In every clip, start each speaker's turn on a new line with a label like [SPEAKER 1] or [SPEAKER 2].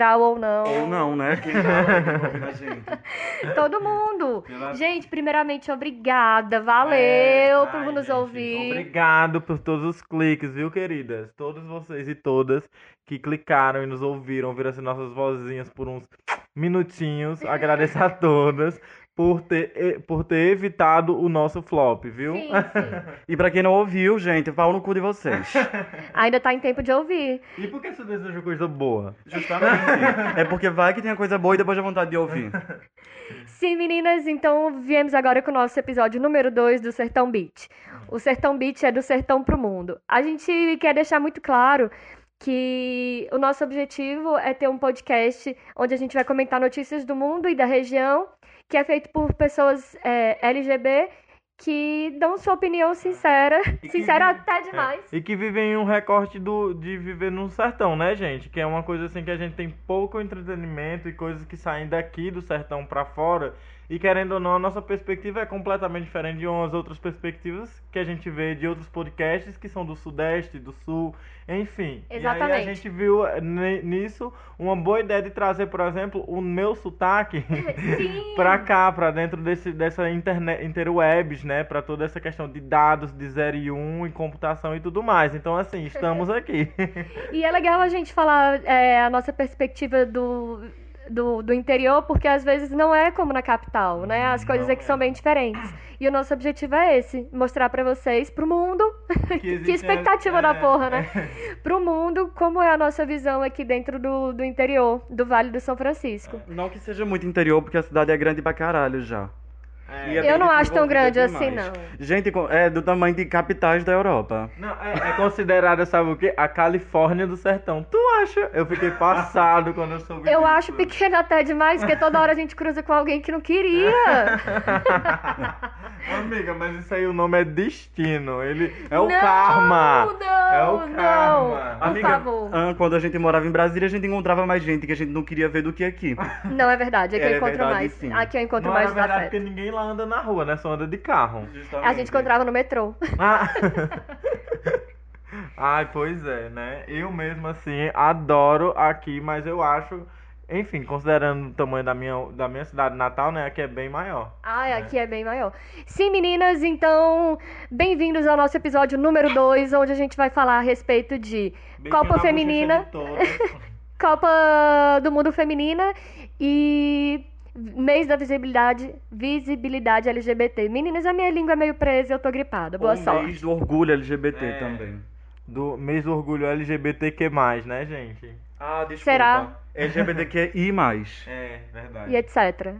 [SPEAKER 1] geral ou não.
[SPEAKER 2] Ou não, né? Quem tá gente.
[SPEAKER 1] Todo mundo.
[SPEAKER 3] Pela-
[SPEAKER 1] Gente, primeiramente, obrigada. Valeu
[SPEAKER 3] É,
[SPEAKER 1] por
[SPEAKER 3] ai,
[SPEAKER 1] nos
[SPEAKER 3] gente,
[SPEAKER 1] ouvir.
[SPEAKER 3] Obrigado por todos os cliques, viu, queridas? Todos vocês e todas que clicaram e nos ouviram, ouviram assim nossas vozinhas por uns minutinhos. Agradeço a todas por ter, por ter evitado o nosso flop, viu?
[SPEAKER 1] Sim, sim.
[SPEAKER 2] E pra quem não ouviu, gente, pau no cu de vocês.
[SPEAKER 1] Ainda tá em tempo de ouvir.
[SPEAKER 3] E por que você deseja coisa boa?
[SPEAKER 2] Justamente. É porque vai que tem a coisa boa e depois dá vontade de ouvir.
[SPEAKER 1] Sim, meninas, então viemos agora com o nosso episódio número 2 do Sertão Beat. O Sertão Beat é do sertão pro mundo. A gente quer deixar muito claro que o nosso objetivo é ter um podcast onde a gente vai comentar notícias do mundo e da região, que é feito por pessoas é, LGB que dão sua opinião sincera, sincera
[SPEAKER 3] vi-
[SPEAKER 1] até demais.
[SPEAKER 3] E que vivem um recorte do, de viver no sertão, né, gente? Que é uma coisa assim que a gente tem pouco entretenimento e coisas que saem daqui do sertão pra fora. E querendo ou não, a nossa perspectiva é completamente diferente de umas outras perspectivas que a gente vê de outros podcasts que são do Sudeste, do Sul, enfim. E aí a
[SPEAKER 1] Exatamente.
[SPEAKER 3] gente viu eh, ni- nisso uma boa ideia de trazer, por exemplo, o meu sotaque pra cá, pra dentro desse, dessa internet, interwebs, né? Pra toda essa questão de dados de 0 e 1 e computação e tudo mais. Então, assim, estamos aqui.
[SPEAKER 1] E é legal a gente falar é, a nossa perspectiva do, do, do interior, porque às vezes não é como na capital, né? As coisas
[SPEAKER 3] Não
[SPEAKER 1] aqui
[SPEAKER 3] é.
[SPEAKER 1] são bem diferentes. E o nosso objetivo é esse, mostrar pra vocês, pro mundo, que
[SPEAKER 3] existe-
[SPEAKER 1] expectativa
[SPEAKER 3] é,
[SPEAKER 1] da porra, né? Pro mundo, como é a nossa visão aqui dentro do, do interior, do Vale do São Francisco.
[SPEAKER 2] Não que seja muito interior, porque a cidade é grande pra caralho já. E é
[SPEAKER 1] Eu não acho tão grande assim, não.
[SPEAKER 2] Gente, é do tamanho de capitais da Europa.
[SPEAKER 3] Não, é, é considerada, sabe o quê? A Califórnia do sertão. Tu acha? Eu fiquei passado quando eu soube
[SPEAKER 1] Eu
[SPEAKER 3] disso.
[SPEAKER 1] acho pequeno até demais, porque toda hora a gente cruza com alguém que não queria.
[SPEAKER 3] Amiga, mas isso aí o nome é destino. Ele é o
[SPEAKER 1] Não,
[SPEAKER 3] karma.
[SPEAKER 1] Não,
[SPEAKER 3] É o
[SPEAKER 1] não.
[SPEAKER 3] karma.
[SPEAKER 1] Por
[SPEAKER 2] Amiga,
[SPEAKER 1] favor.
[SPEAKER 2] ah, quando a gente morava em Brasília, a gente encontrava mais gente que a gente não queria ver do que aqui.
[SPEAKER 1] Não, é verdade. Aqui
[SPEAKER 2] É
[SPEAKER 1] eu encontro
[SPEAKER 2] verdade,
[SPEAKER 1] mais.
[SPEAKER 2] sim.
[SPEAKER 1] Aqui eu encontro
[SPEAKER 3] Não é
[SPEAKER 1] mais
[SPEAKER 3] verdade
[SPEAKER 1] afeto.
[SPEAKER 3] porque ninguém lá anda na rua, né? Só anda de carro.
[SPEAKER 1] A gente encontrava no metrô.
[SPEAKER 3] Ah. Ai, pois é, né? Eu mesmo assim adoro aqui, mas eu acho, enfim, considerando o tamanho da minha, da minha cidade natal, né? Aqui é bem maior.
[SPEAKER 1] Ai, aqui é bem maior. Sim, meninas, então, bem-vindos ao nosso episódio número 2, onde a gente vai falar a respeito de
[SPEAKER 3] Beijinho
[SPEAKER 1] Copa
[SPEAKER 3] na
[SPEAKER 1] Feminina. Copa do Mundo Feminina e mês da visibilidade, visibilidade LGBT. Meninas, a minha língua é meio presa, eu tô gripada. Boa
[SPEAKER 2] o
[SPEAKER 1] sorte.
[SPEAKER 2] mês do orgulho LGBT
[SPEAKER 3] É.
[SPEAKER 2] também.
[SPEAKER 3] Do mês do orgulho LGBTQ+, né, gente?
[SPEAKER 2] Ah, desculpa.
[SPEAKER 1] Será?
[SPEAKER 2] LGBTQI+.
[SPEAKER 3] É, verdade.
[SPEAKER 1] e etc.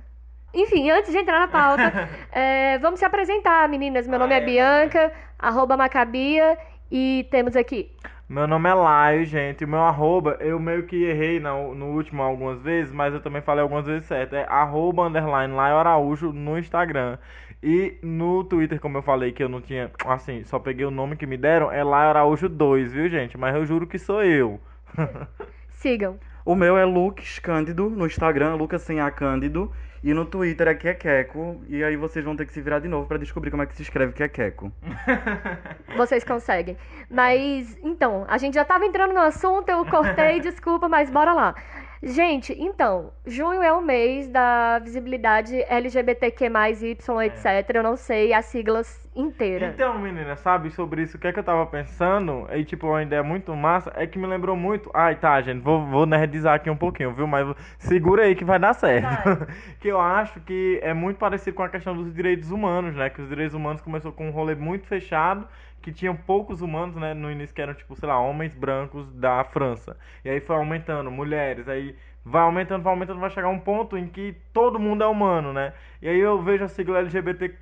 [SPEAKER 1] Enfim, antes de entrar na pauta, é, vamos se apresentar, meninas. Meu
[SPEAKER 3] Ah,
[SPEAKER 1] nome é
[SPEAKER 3] é,
[SPEAKER 1] Bianca, arroba Macabia, e temos aqui.
[SPEAKER 3] Meu nome é Laio, gente. O meu arroba, eu meio que errei no, no último algumas vezes, mas eu também falei algumas vezes certo. É arroba underline Laio Araújo no Instagram. E no Twitter, como eu falei que eu não tinha, assim, só peguei o nome que me deram, é Laio Araújo 2, viu, gente? Mas eu juro que sou eu.
[SPEAKER 1] Sigam.
[SPEAKER 2] O meu é Lucas Cândido, no Instagram, Lucas sem A Cândido. E no Twitter é Quequeco. E aí vocês vão ter que se virar de novo pra descobrir como é que se escreve Quequeco.
[SPEAKER 1] Vocês conseguem. Mas, então, a gente já tava entrando no assunto, eu cortei, desculpa, mas bora lá. Gente, então, junho é o mês da visibilidade LGBTQ+, Y, etc. Eu não sei as siglas inteiras.
[SPEAKER 3] Então, menina, sabe sobre isso? O que é que eu tava pensando? E, tipo, uma ideia muito massa é que me lembrou muito. Ai, tá, gente, vou, vou nerdizar aqui um pouquinho, viu? Mas segura aí que vai dar certo.
[SPEAKER 1] Vai.
[SPEAKER 3] que eu acho que é muito parecido com a questão dos direitos humanos, né? Que os direitos humanos começou com um rolê muito fechado, que tinham poucos humanos, né? No início que eram, tipo, sei lá, homens brancos da França. E aí foi aumentando, mulheres, aí vai aumentando, vai aumentando, vai chegar um ponto em que todo mundo é humano, né? E aí eu vejo a sigla LGBT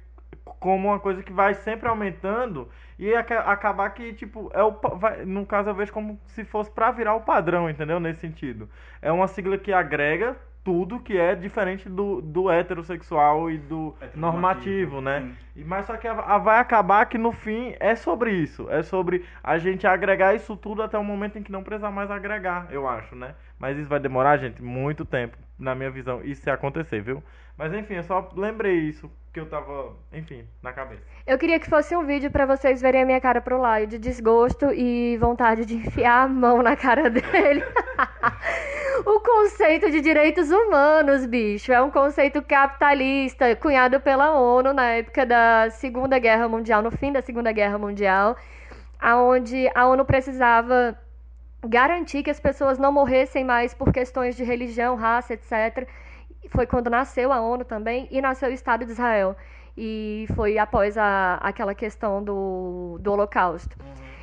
[SPEAKER 3] como uma coisa que vai sempre aumentando e aca- acabar que, tipo, é o, vai- no caso eu vejo como se fosse pra virar o padrão, entendeu? Nesse sentido. É uma sigla que agrega tudo que é diferente do, do heterossexual e do normativo, né?
[SPEAKER 2] Sim.
[SPEAKER 3] E- Mas só que a- a- vai acabar que no fim é sobre isso. É sobre a gente agregar isso tudo até o momento em que não precisar mais agregar, eu acho, né? Mas isso vai demorar, gente, muito tempo, na minha visão, isso se acontecer, viu? Mas enfim, eu só lembrei isso que eu tava, enfim, na cabeça.
[SPEAKER 1] Eu queria que fosse um vídeo pra vocês verem a minha cara pro Laio de desgosto e vontade de enfiar a mão na cara dele. O conceito de direitos humanos, bicho, é um conceito capitalista, cunhado pela ONU na época da Segunda Guerra Mundial, no fim da Segunda Guerra Mundial, aonde a ONU precisava garantir que as pessoas não morressem mais por questões de religião, raça, etc. Foi quando nasceu a ONU também e nasceu o Estado de Israel. E foi após a, aquela questão do, do Holocausto.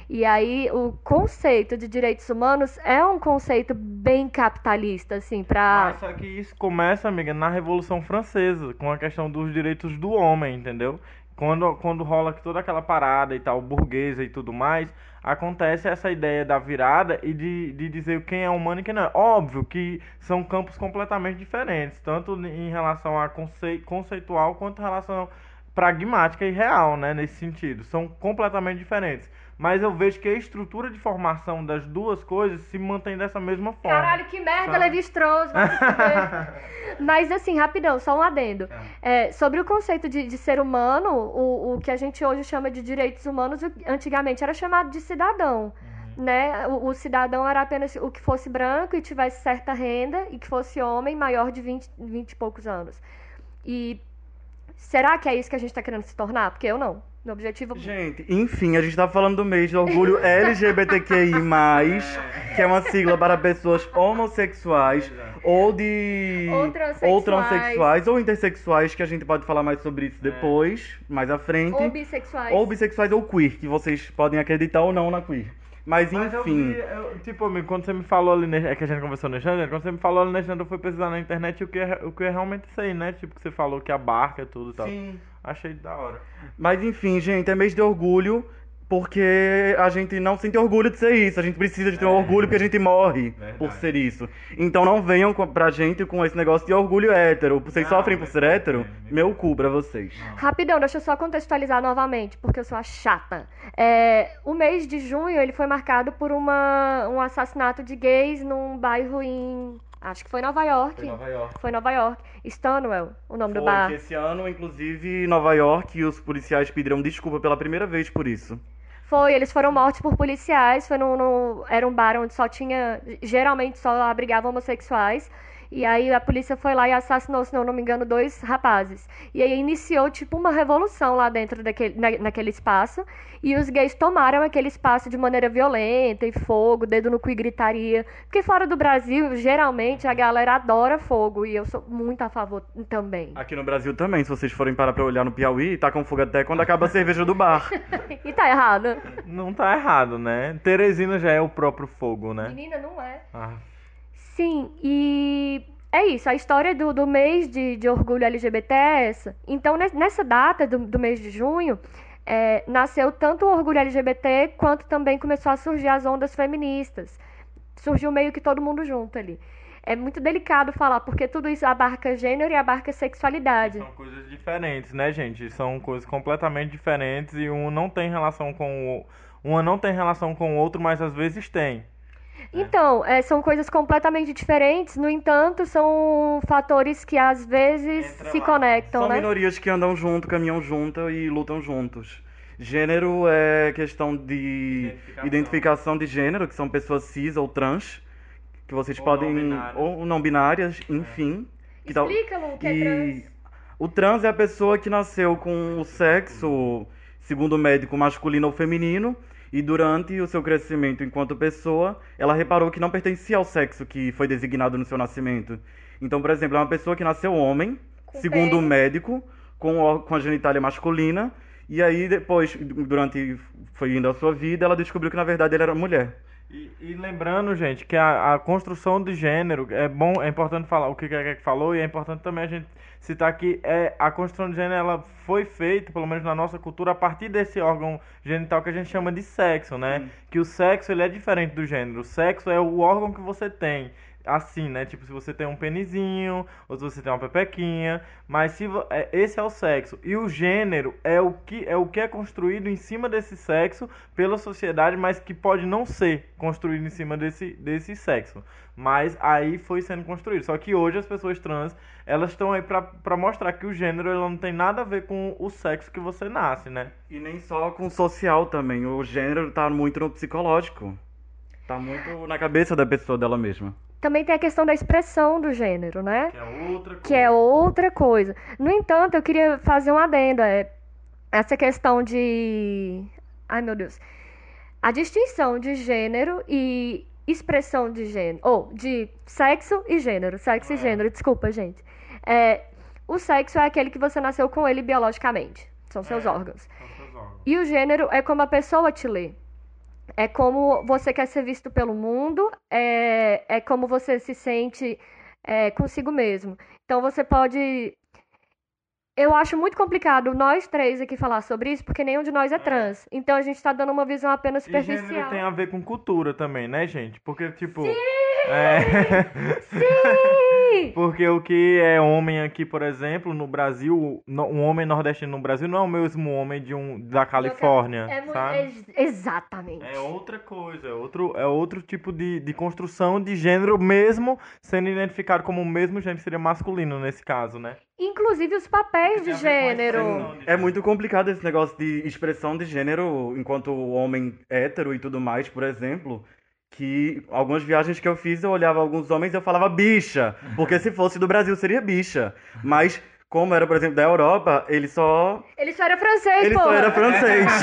[SPEAKER 1] E aí o conceito de direitos humanos é um conceito bem capitalista, assim, pra.
[SPEAKER 3] Mas só que isso começa, amiga, na Revolução Francesa, com a questão dos direitos do homem, entendeu? Quando, quando rola toda aquela parada e tal, burguesa e tudo mais, acontece essa ideia da virada e de, de dizer quem é humano e quem não é. Óbvio que são campos completamente diferentes, tanto em relação a conce, conceitual quanto em relação pragmática e real, né, nesse sentido. São completamente diferentes. Mas eu vejo que a estrutura de formação das duas coisas se mantém dessa mesma forma.
[SPEAKER 1] Caralho, que merda,
[SPEAKER 3] Sabe?
[SPEAKER 1] Se fuder. Mas assim, rapidão, só um adendo. É, sobre o conceito de, de ser humano, o, o que a gente hoje chama de direitos humanos, antigamente era chamado de cidadão. Né? O, o cidadão era apenas o que fosse branco e tivesse certa renda e que fosse homem maior de 20, 20 e poucos anos. E será que é isso que a gente está querendo se tornar? Porque eu não. Meu objetivo
[SPEAKER 2] Gente, enfim, a gente tá falando do mês de orgulho LGBTQI+, que é uma sigla para pessoas homossexuais ou de...
[SPEAKER 1] Ou transexuais.
[SPEAKER 2] ou transexuais, ou intersexuais, que a gente pode falar mais sobre isso depois, mais à frente.
[SPEAKER 1] ou bissexuais.
[SPEAKER 2] Ou bissexuais ou queer, que vocês podem acreditar ou não na queer. Mas
[SPEAKER 3] Mas eu
[SPEAKER 2] enfim,
[SPEAKER 3] vi, eu- tipo, amigo, quando você me falou ali, ne- é que a gente conversou no Alexandre, quando você me falou ali no Alexandre, eu fui pesquisar na internet o que, é, o que é realmente isso aí, né? Tipo, que você falou que abarca e tudo e tal.
[SPEAKER 2] sim.
[SPEAKER 3] Achei da hora.
[SPEAKER 2] Mas enfim, gente, é mês de orgulho, porque a gente não sente orgulho de ser isso. A gente precisa de ter um orgulho porque a gente morre
[SPEAKER 3] Verdade.
[SPEAKER 2] por ser isso. Então não venham com- pra gente com esse negócio de orgulho hétero. Vocês
[SPEAKER 3] Não,
[SPEAKER 2] sofrem por ser
[SPEAKER 3] não,
[SPEAKER 2] hétero?
[SPEAKER 3] não, não.
[SPEAKER 2] Meu cu pra vocês.
[SPEAKER 1] Rapidão, deixa eu só contextualizar novamente, porque eu sou a chata. É, o mês de junho ele foi marcado por uma, um assassinato de gays num bairro em. Acho que foi Nova York.
[SPEAKER 3] York.
[SPEAKER 1] Foi Nova York. Stonewall, o nome do
[SPEAKER 2] Foi
[SPEAKER 1] bar.
[SPEAKER 2] que esse ano, inclusive, em Nova York, os policiais pediram desculpa pela primeira vez por isso.
[SPEAKER 1] Foi, eles foram mortos por policiais. Foi no, era um bar onde só tinha. Geralmente só abrigavam homossexuais. E aí a polícia foi lá e assassinou, se não, não me engano, dois rapazes. E aí iniciou tipo uma revolução lá dentro daquele, na- naquele espaço. E os gays tomaram aquele espaço de maneira violenta e fogo, dedo no cu e gritaria. Porque fora do Brasil, geralmente a galera adora fogo. E eu sou muito a favor também.
[SPEAKER 2] Aqui no Brasil também, se vocês forem parar pra olhar no Piauí, tá com fogo até quando acaba a cerveja do bar.
[SPEAKER 1] E tá errado.
[SPEAKER 3] Não tá errado, né? Teresina já é o próprio fogo, né?
[SPEAKER 1] Menina, não é.
[SPEAKER 3] Ah,
[SPEAKER 1] Sim, e é isso, a história do, do mês de, de orgulho LGBT é essa. Então, nes- nessa data do, do mês de junho, é, nasceu tanto o orgulho LGBT quanto também começou a surgir as ondas feministas. Surgiu meio que todo mundo junto ali. É muito delicado falar, porque tudo isso abarca gênero e abarca sexualidade.
[SPEAKER 3] São coisas diferentes, né, gente? São coisas completamente diferentes e um não tem relação com o. Uma não tem relação com o outro, mas às vezes tem.
[SPEAKER 1] Então, é, são coisas completamente diferentes, no entanto, são fatores que às vezes
[SPEAKER 3] Entra
[SPEAKER 1] se
[SPEAKER 3] lá.
[SPEAKER 1] conectam,
[SPEAKER 2] São
[SPEAKER 1] né?
[SPEAKER 2] minorias que andam junto, caminham junto e lutam juntos. Gênero é questão de
[SPEAKER 3] Identificação.
[SPEAKER 2] identificação, de gênero, que são pessoas cis ou trans, que vocês
[SPEAKER 3] Ou
[SPEAKER 2] podem.
[SPEAKER 3] não binárias.
[SPEAKER 2] ou não binárias, enfim. Que tal-
[SPEAKER 1] Explica, Lu, o que é trans.
[SPEAKER 2] o trans é a pessoa que nasceu com o sexo, segundo o médico, masculino ou feminino, e durante o seu crescimento enquanto pessoa, ela reparou que não pertencia ao sexo que foi designado no seu nascimento. Então, por exemplo, é uma pessoa que nasceu homem,
[SPEAKER 1] Com
[SPEAKER 2] segundo o médico, com, com a genitália masculina, e aí depois, durante foi indo a sua vida, ela descobriu que na verdade ele era mulher.
[SPEAKER 3] E, e lembrando, gente, que a, a construção de gênero é bom, é importante falar o que a que falou e é importante também a gente citar que é, a construção de gênero ela foi feita, pelo menos na nossa cultura, a partir desse órgão genital que a gente chama de sexo, né?
[SPEAKER 2] Sim.
[SPEAKER 3] Que o sexo ele é diferente do gênero. O sexo é o órgão que você tem. Assim, né? Tipo, se você tem um penizinho, ou se você tem uma pepequinha, mas se é, esse é o sexo. E o gênero é o que é o que é construído em cima desse sexo pela sociedade, mas que pode não ser construído em cima desse, desse sexo. Mas aí foi sendo construído. Só que hoje as pessoas trans, elas estão aí pra mostrar que o gênero ela não tem nada a ver com o sexo que você nasce, né?
[SPEAKER 2] E nem só com o social também. O gênero tá muito no psicológico. Tá muito na cabeça da pessoa dela mesma.
[SPEAKER 1] também tem a questão da expressão do gênero, né?
[SPEAKER 3] Que é outra coisa.
[SPEAKER 1] Que é outra coisa. No entanto, eu queria fazer um adendo. É, essa questão de. Ai, meu Deus. A distinção de gênero e expressão de gênero. Ou de sexo e gênero. Sexo
[SPEAKER 3] É.
[SPEAKER 1] e gênero, desculpa, gente. É, o sexo é aquele que você nasceu com ele biologicamente. São seus
[SPEAKER 3] É.
[SPEAKER 1] órgãos.
[SPEAKER 3] São seus órgãos.
[SPEAKER 1] E o gênero é como a pessoa te lê. É como você quer ser visto pelo mundo, é, é como você se sente é, consigo mesmo. Então você pode. Eu acho muito complicado nós três aqui falar sobre isso, porque nenhum de nós é trans. Então a gente tá dando uma visão apenas
[SPEAKER 3] E gênero
[SPEAKER 1] superficial.
[SPEAKER 3] tem a ver com cultura também, né, gente? Porque, tipo. É...
[SPEAKER 1] Sim!
[SPEAKER 3] Porque o que é homem aqui, por exemplo, no Brasil, um homem nordestino no Brasil não é o mesmo homem de um da Califórnia,
[SPEAKER 1] É
[SPEAKER 3] sabe?
[SPEAKER 1] ex- exatamente.
[SPEAKER 3] É outra coisa, é outro, é outro tipo de, de construção de gênero, mesmo sendo identificado como o mesmo gênero, seria masculino nesse caso, né?
[SPEAKER 1] Inclusive os papéis de gênero.
[SPEAKER 3] de
[SPEAKER 2] É muito complicado esse negócio de expressão de gênero enquanto homem hétero e tudo mais, por exemplo. Que algumas viagens que eu fiz, eu olhava alguns homens e eu falava bicha. Porque se fosse do Brasil, seria bicha. Mas, como era, por exemplo, da Europa, ele só.
[SPEAKER 1] Ele só era francês,
[SPEAKER 2] Ele
[SPEAKER 1] pô.
[SPEAKER 2] só era francês.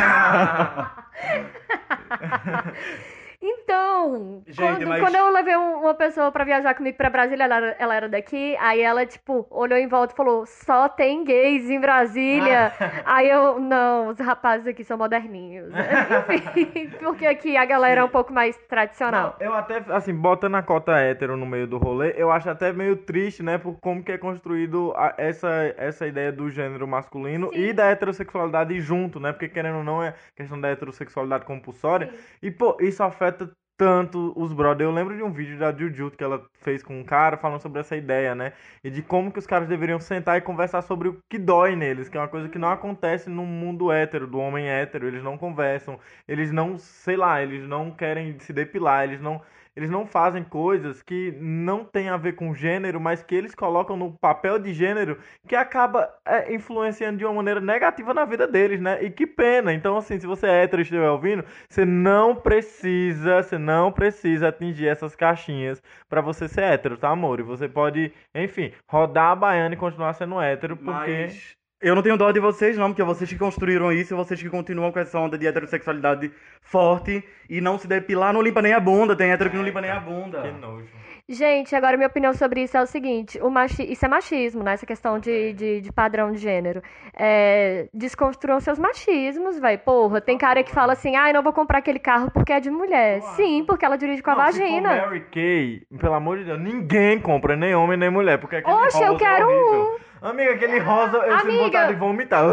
[SPEAKER 1] Então,
[SPEAKER 2] Gente,
[SPEAKER 1] quando,
[SPEAKER 2] mas-
[SPEAKER 1] quando eu levei um- uma pessoa pra viajar comigo pra Brasília, ela, era- ela era daqui, aí ela, tipo, olhou em volta e falou, só tem gays em Brasília. aí eu, não, os rapazes aqui são moderninhos. Enfim, porque aqui a galera é um pouco mais tradicional.
[SPEAKER 3] Não, eu até, assim, botando a cota hétero no meio do rolê, eu acho até meio triste, né, por como que é construído a- essa, essa ideia do gênero masculino
[SPEAKER 1] Sim.
[SPEAKER 3] e da heterossexualidade junto, né, porque querendo ou não é questão da heterossexualidade compulsória, e pô, isso afeta tanto os brothers. Eu lembro de um vídeo da Juju que ela fez com um cara falando sobre essa ideia, né? E de como que os caras deveriam sentar e conversar sobre o que dói neles, que é uma coisa que não acontece no mundo hétero, do homem hétero. Eles não conversam, eles não, sei lá, eles não querem se depilar, eles não. Eles não fazem coisas que não tem a ver com gênero, mas que eles colocam no papel de gênero que acaba é, influenciando de uma maneira negativa na vida deles, né? E que pena. Então, assim, se você é hétero e estiver ouvindo, você não precisa, você não precisa atingir essas caixinhas pra você ser hétero, tá, amor? E você pode, enfim, rodar a baiana e continuar sendo hétero, porque.
[SPEAKER 2] Mas eu não tenho dó de vocês, não, porque vocês que construíram isso, vocês que continuam com essa onda de heterossexualidade forte e não se depilar, não limpa nem a bunda. Tem hétero que não limpa nem a bunda.
[SPEAKER 3] Que nojo.
[SPEAKER 1] Gente, agora minha opinião sobre isso é o seguinte: o machi... isso é machismo, né? Essa questão de, de, de padrão de gênero. É... Desconstruam seus machismos, vai. Porra, tem cara que fala assim: ai, não vou comprar aquele carro porque é de mulher.
[SPEAKER 3] Claro.
[SPEAKER 1] Sim, porque ela dirige com a
[SPEAKER 3] Não, se for
[SPEAKER 1] vagina.
[SPEAKER 3] Mary Kay, pelo amor de Deus, ninguém compra, nem homem nem mulher, porque aquele
[SPEAKER 1] Oxe, eu quero
[SPEAKER 3] é horrível. Amiga, aquele rosa, eu sinto
[SPEAKER 1] Amiga.
[SPEAKER 3] vontade de vomitar.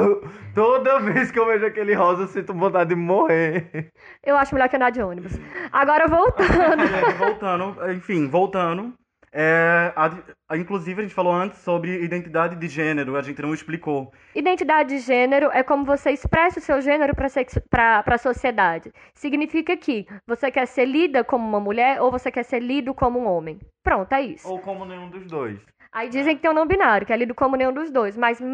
[SPEAKER 3] Toda vez que eu vejo aquele rosa, eu sinto vontade de morrer.
[SPEAKER 1] Eu acho melhor que andar de ônibus. Agora voltando.
[SPEAKER 2] Gente, voltando, enfim, voltando. É, a- a- inclusive, a gente falou antes sobre identidade de gênero, a gente não explicou.
[SPEAKER 1] Identidade de gênero é como você expressa o seu gênero para a sociedade. Significa que você quer ser lida como uma mulher ou você quer ser lido como um homem. Pronto, é isso.
[SPEAKER 3] Ou como nenhum dos dois.
[SPEAKER 1] Aí dizem que tem um não binário, que é lido como nenhum dos dois. Mas
[SPEAKER 3] Eu não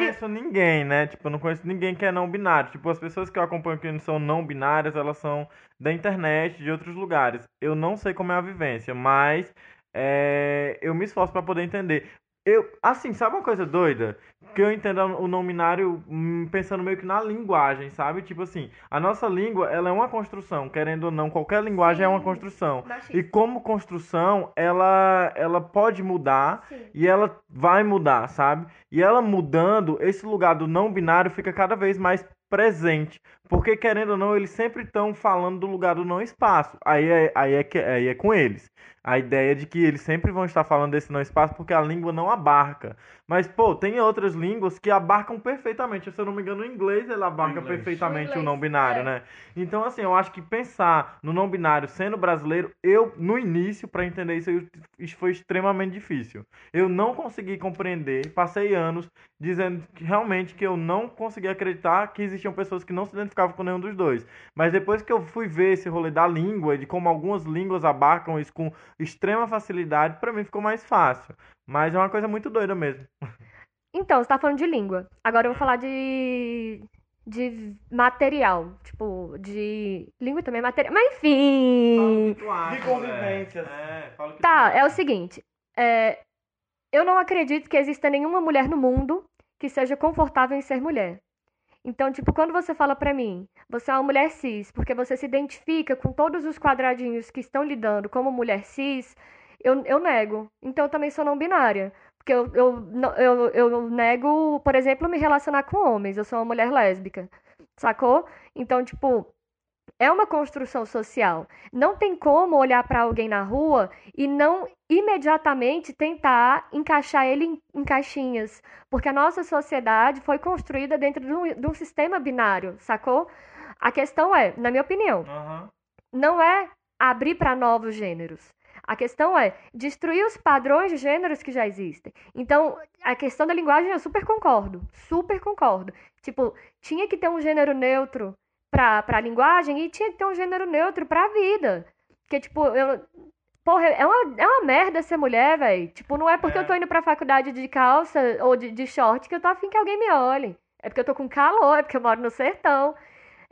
[SPEAKER 3] conheço ninguém, né? Tipo, eu não conheço ninguém que é não binário. Tipo, as pessoas que eu acompanho que não são não binárias, elas são da internet, de outros lugares. Eu não sei como é a vivência, mas é, eu me esforço pra poder entender. Eu, assim, sabe uma coisa doida? Que eu entendo o não binário hum, pensando meio que na linguagem, sabe? Tipo assim, a nossa língua, ela é uma construção, querendo ou não, qualquer linguagem é uma
[SPEAKER 1] Sim.
[SPEAKER 3] construção. E como construção, ela, ela pode mudar
[SPEAKER 1] Sim.
[SPEAKER 3] e ela vai mudar, sabe? E ela mudando, esse lugar do não binário fica cada vez mais presente. Porque, querendo ou não, eles sempre estão falando do lugar do não espaço. Aí é, aí, é aí é com eles. A ideia de que eles sempre vão estar falando desse não espaço porque a língua não abarca. Mas, pô, tem outras línguas que abarcam perfeitamente. Se eu não me engano, o inglês ele abarca
[SPEAKER 2] O inglês.
[SPEAKER 3] perfeitamente
[SPEAKER 1] O
[SPEAKER 3] o,
[SPEAKER 1] inglês,
[SPEAKER 3] não binário,
[SPEAKER 1] é.
[SPEAKER 3] né? Então, assim, eu acho que pensar no não binário sendo brasileiro, eu, no início, pra entender isso, eu- isso foi extremamente difícil. Eu não consegui compreender, passei anos dizendo que realmente que eu não conseguia acreditar que existiam pessoas que não se identificavam com nenhum dos dois. Mas depois que eu fui ver esse rolê da língua e de como algumas línguas abarcam isso com extrema facilidade, pra mim ficou mais fácil. Mas é uma coisa muito doida mesmo.
[SPEAKER 1] Então, você tá falando de língua. Agora eu vou falar de, de material, tipo, de língua também é material, mas enfim.
[SPEAKER 2] De convivências.
[SPEAKER 3] É,
[SPEAKER 1] Tá, é o seguinte, é, eu não acredito que exista nenhuma mulher no mundo que seja confortável em ser mulher. Então, tipo, quando você fala pra mim, você é uma mulher cis, porque você se identifica com todos os quadradinhos que estão lidando como mulher cis, eu, eu nego. Então, eu também sou não binária. Porque eu, eu, eu, eu nego, por exemplo, me relacionar com homens. Eu sou uma mulher lésbica. Sacou? Então, tipo, é uma construção social. Não tem como olhar pra alguém na rua e não imediatamente tentar encaixar ele em, em caixinhas. Porque a nossa sociedade foi construída dentro de um, de um sistema binário, sacou? A questão é, na minha opinião,
[SPEAKER 3] Aham.
[SPEAKER 1] não é abrir para novos gêneros. A questão é destruir os padrões de gêneros que já existem. Então, a questão da linguagem eu super concordo. Super concordo. Tipo, tinha que ter um gênero neutro pra, pra linguagem e tinha que ter um gênero neutro pra vida. Porque, tipo, eu. Porra, é uma, é uma merda ser mulher, velho. Tipo, não é porque
[SPEAKER 3] É.
[SPEAKER 1] eu tô indo pra faculdade de calça ou de, de short que eu tô afim que alguém me olhe. É porque eu tô com calor, é porque eu moro no sertão.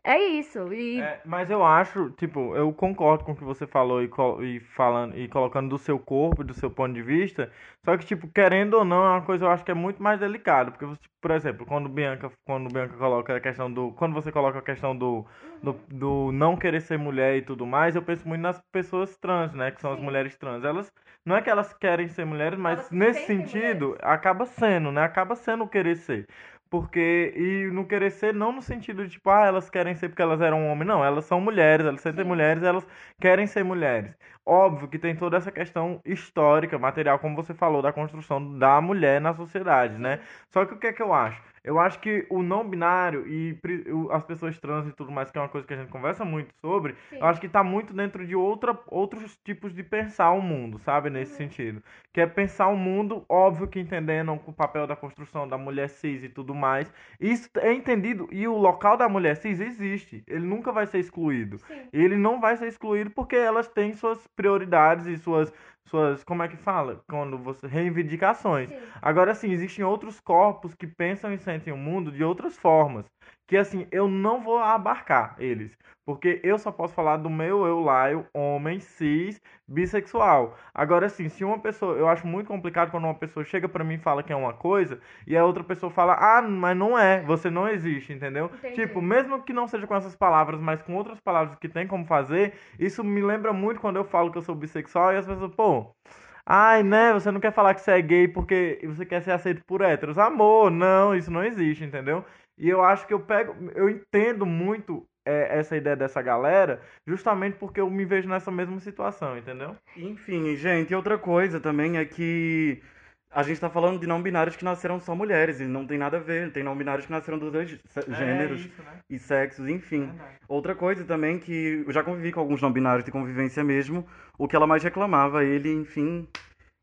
[SPEAKER 1] É isso. E
[SPEAKER 3] É, mas eu acho, tipo, eu concordo com o que você falou e, e falando e colocando do seu corpo, e do seu ponto de vista. Só que, tipo, querendo ou não, é uma coisa eu acho que é muito mais delicada. Porque, você, por exemplo, quando Bianca, quando Bianca coloca a questão do. Quando você coloca a questão do, do, do não querer ser mulher e tudo mais, eu penso muito nas pessoas trans, né? Que são as
[SPEAKER 1] Sim.
[SPEAKER 3] mulheres trans. Elas. Não é que elas querem ser mulheres, mas
[SPEAKER 1] Elas
[SPEAKER 3] nesse sentido, acaba sendo, né? Acaba sendo o querer ser. Porque, e no querer ser, não no sentido de tipo, ah, elas querem ser porque elas eram homem, não, elas são mulheres, elas sentem mulheres, elas querem ser mulheres. Óbvio que tem toda essa questão histórica, material, como você falou, da construção da mulher na sociedade, né? Só que o que é que eu acho? Eu acho que o não binário e as pessoas trans e tudo mais, que é uma coisa que a gente conversa muito sobre,
[SPEAKER 1] Sim.
[SPEAKER 3] eu acho que tá muito dentro de outra, outros tipos de pensar o mundo, sabe? Nesse sentido. Que é pensar o mundo, óbvio que entendendo o papel da construção da mulher cis e tudo mais. Isso é entendido e o local da mulher cis existe. Ele nunca vai ser excluído.
[SPEAKER 1] Sim.
[SPEAKER 3] Ele não vai ser excluído porque elas têm suas prioridades e suas, suas como é que fala? Quando você reivindicações.
[SPEAKER 1] Sim.
[SPEAKER 3] Agora, assim, existem outros corpos que pensam e sentem o mundo de outras formas. Que, assim, eu não vou abarcar eles. Porque eu só posso falar do meu eu laio, homem, cis, bissexual. Agora, assim, se uma pessoa. Eu acho muito complicado quando uma pessoa chega pra mim e fala que é uma coisa, e a outra pessoa fala, ah, mas não é, você não existe, entendeu?
[SPEAKER 1] Entendi.
[SPEAKER 3] Tipo, mesmo que não seja com essas palavras, mas com outras palavras que tem como fazer, isso me lembra muito quando eu falo que eu sou bissexual e as pessoas, pô. Ai, né? Você não quer falar que você é gay porque você quer ser aceito por héteros. Amor, não, isso não existe, entendeu? E eu acho que eu pego, eu entendo muito é, essa ideia dessa galera, justamente porque eu me vejo nessa mesma situação, entendeu?
[SPEAKER 2] Enfim, gente, outra coisa também é que a gente tá falando de não binários que nasceram só mulheres, e não tem nada a ver. Tem não binários que nasceram dos dois se- gêneros
[SPEAKER 3] É isso, né?
[SPEAKER 2] e sexos, enfim.
[SPEAKER 3] Verdade.
[SPEAKER 2] Outra coisa também que eu já convivi com alguns não binários de convivência mesmo, o que ela mais reclamava, ele, enfim,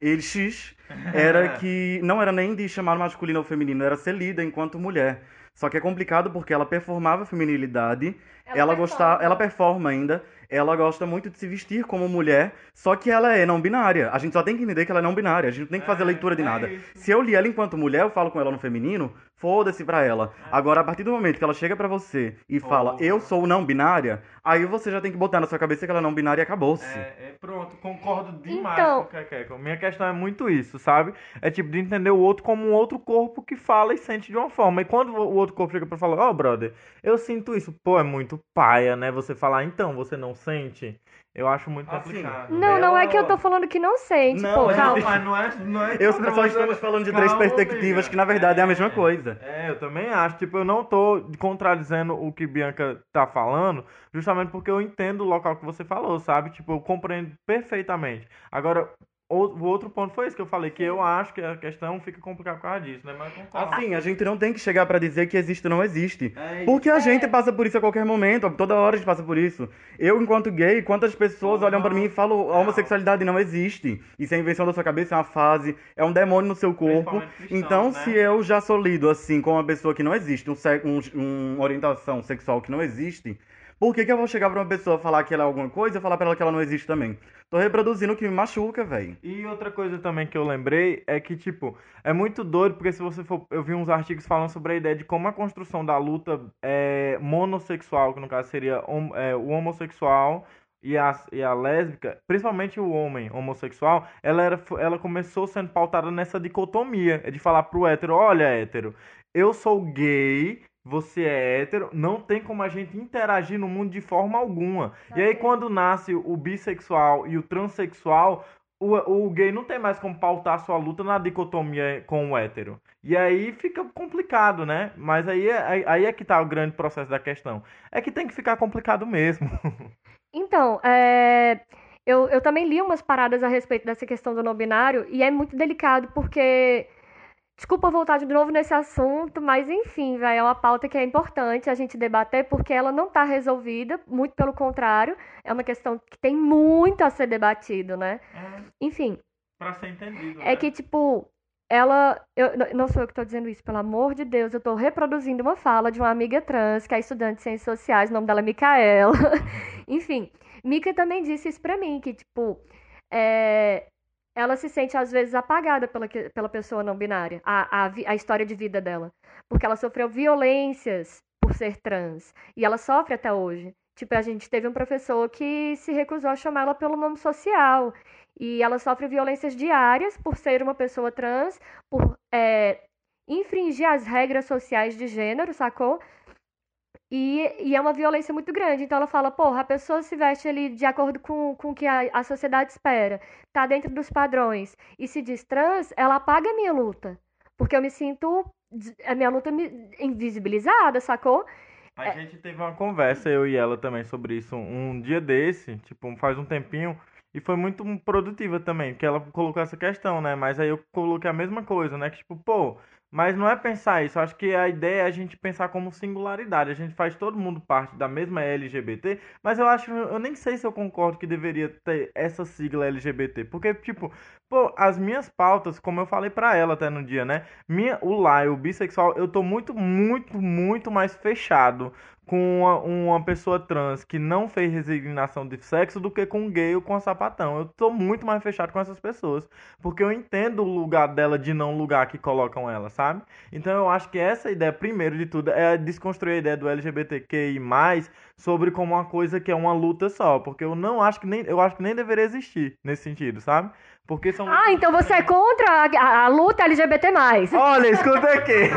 [SPEAKER 2] ele X, era que não era nem de chamar masculino ou feminino, era ser lida enquanto mulher. Só que é complicado porque ela performava feminilidade, ela, gostava, ela performa ainda, ela gosta muito de se vestir como mulher, só que ela é não binária. A gente só tem que entender que ela é não binária, a gente não tem que fazer
[SPEAKER 3] É,
[SPEAKER 2] leitura de
[SPEAKER 3] é
[SPEAKER 2] nada.
[SPEAKER 3] isso.
[SPEAKER 2] Se eu li ela enquanto mulher, eu falo com ela no feminino, foda-se pra ela. Agora, a partir do momento que ela chega pra você e fala, eu sou não binária, aí você já tem que botar na sua cabeça que ela é não binária e acabou-se.
[SPEAKER 3] É, é, pronto, concordo demais
[SPEAKER 1] Então-
[SPEAKER 3] com o Kekeco. Minha questão é muito isso, sabe? É tipo de entender o outro como um outro corpo que fala e sente de uma forma. E quando o outro corpo chega pra falar, ó, brother, eu sinto isso. Pô, é muito paia, né? Você falar, então, você não sente? Eu acho muito
[SPEAKER 2] Assim,
[SPEAKER 3] complicado.
[SPEAKER 1] Não, não é que eu tô falando que não sente,
[SPEAKER 2] Não,
[SPEAKER 1] pô,
[SPEAKER 2] mas
[SPEAKER 1] calma.
[SPEAKER 3] mas não é, não é
[SPEAKER 2] Eu
[SPEAKER 3] que
[SPEAKER 2] só estamos falando de três perspectivas
[SPEAKER 3] amiga.
[SPEAKER 2] que na verdade é a mesma coisa.
[SPEAKER 3] É, eu também acho. Tipo, eu não tô contradizendo o que Bianca tá falando, justamente porque eu entendo o local que você falou, sabe? Tipo, eu compreendo perfeitamente. Agora, o, outro ponto foi isso que eu falei, que eu acho que a questão fica complicada por causa disso, né? Mas eu concordo.
[SPEAKER 2] Assim, a gente não tem que chegar pra dizer que existe ou não existe.
[SPEAKER 3] É.
[SPEAKER 2] Porque a
[SPEAKER 1] É.
[SPEAKER 2] gente passa por isso a qualquer momento, toda hora a gente passa por isso. Eu, enquanto gay, quantas pessoas
[SPEAKER 3] Uhum.
[SPEAKER 2] olham pra mim e falam a homossexualidade não existe. Isso é invenção da sua cabeça, é uma fase, é um demônio no seu corpo.
[SPEAKER 3] Cristãos,
[SPEAKER 2] Então,
[SPEAKER 3] né?
[SPEAKER 2] se eu já sou lido assim com uma pessoa que não existe, um, se- um, um orientação sexual que não existe, Por que, que eu vou chegar pra uma pessoa falar que ela é alguma coisa e falar pra ela que ela não existe também? Tô reproduzindo o que me machuca, velho.
[SPEAKER 3] E outra coisa também que eu lembrei é que, tipo, é muito doido, porque se você for. Eu vi uns artigos falando sobre a ideia de como a construção da luta é, monossexual, que no caso seria hom- é, o homossexual e a, e a lésbica, principalmente o homem homossexual, ela, era, ela começou sendo pautada nessa dicotomia, é de falar pro hétero, olha, hétero, eu sou gay, você é hétero, não tem como a gente interagir no mundo de forma alguma. E aí quando nasce o bissexual e o transexual, o, o gay não tem mais como pautar sua luta na dicotomia com o hétero. E aí fica complicado, né? Mas aí é, aí- aí é que tá o grande processo da questão. É que tem que ficar complicado mesmo.
[SPEAKER 1] Então, é, eu, eu também li umas paradas a respeito dessa questão do não binário e é muito delicado porque. Desculpa voltar de novo nesse assunto, mas enfim, véio, é uma pauta que é importante a gente debater porque ela não está resolvida, muito pelo contrário, é uma questão que tem muito a ser debatido, né? Enfim,
[SPEAKER 3] pra ser entendido.
[SPEAKER 1] é que, tipo, ela. Eu, não- sou eu que tô dizendo isso, pelo amor de Deus. Eu tô reproduzindo uma fala de uma amiga trans, que é estudante de ciências sociais, o nome dela é Micaela. Enfim, Mica também disse isso pra mim, que, tipo, é, ela se sente às vezes apagada pela, pela pessoa não binária, a, a, a história de vida dela. Porque ela sofreu violências por ser trans. E ela sofre até hoje. Tipo, a gente teve um professor que se recusou a chamar ela pelo nome social. E ela sofre violências diárias por ser uma pessoa trans, por é, infringir as regras sociais de gênero, sacou? E, e é uma violência muito grande. Então ela fala, porra, a pessoa se veste ali de acordo com, com o que a, a sociedade espera, tá dentro dos padrões, e se diz trans, ela apaga a minha luta. Porque eu me sinto, a minha luta me- invisibilizada, sacou?
[SPEAKER 3] A gente teve uma conversa, eu e ela também, sobre isso um dia desse, tipo, faz um tempinho, e foi muito produtiva também, que ela colocou essa questão, né? Mas aí eu coloquei a mesma coisa, né? Que tipo, pô, mas não é pensar isso, acho que a ideia é a gente pensar como singularidade, a gente faz todo mundo parte da mesma LGBT, mas eu acho, eu nem sei se eu concordo que deveria ter essa sigla LGBT, porque, tipo, pô, as minhas pautas, como eu falei pra ela até no dia, né? Minha, o lá, o bissexual, eu tô muito, muito, muito mais fechado com uma, uma pessoa trans que não fez resignação de sexo do que com um gay ou com a sapatão. Eu tô muito mais fechado com essas pessoas. Porque eu entendo o lugar dela de não lugar que colocam ela, sabe? Então eu acho que essa ideia, primeiro de tudo, é desconstruir a ideia do LGBTQI, sobre como uma coisa que é uma luta só. Porque eu não acho que nem. Eu acho que nem deveria existir nesse sentido, sabe? Porque são
[SPEAKER 1] Ah, então você é contra a, a- luta LGBT+.
[SPEAKER 3] Olha, escuta aqui.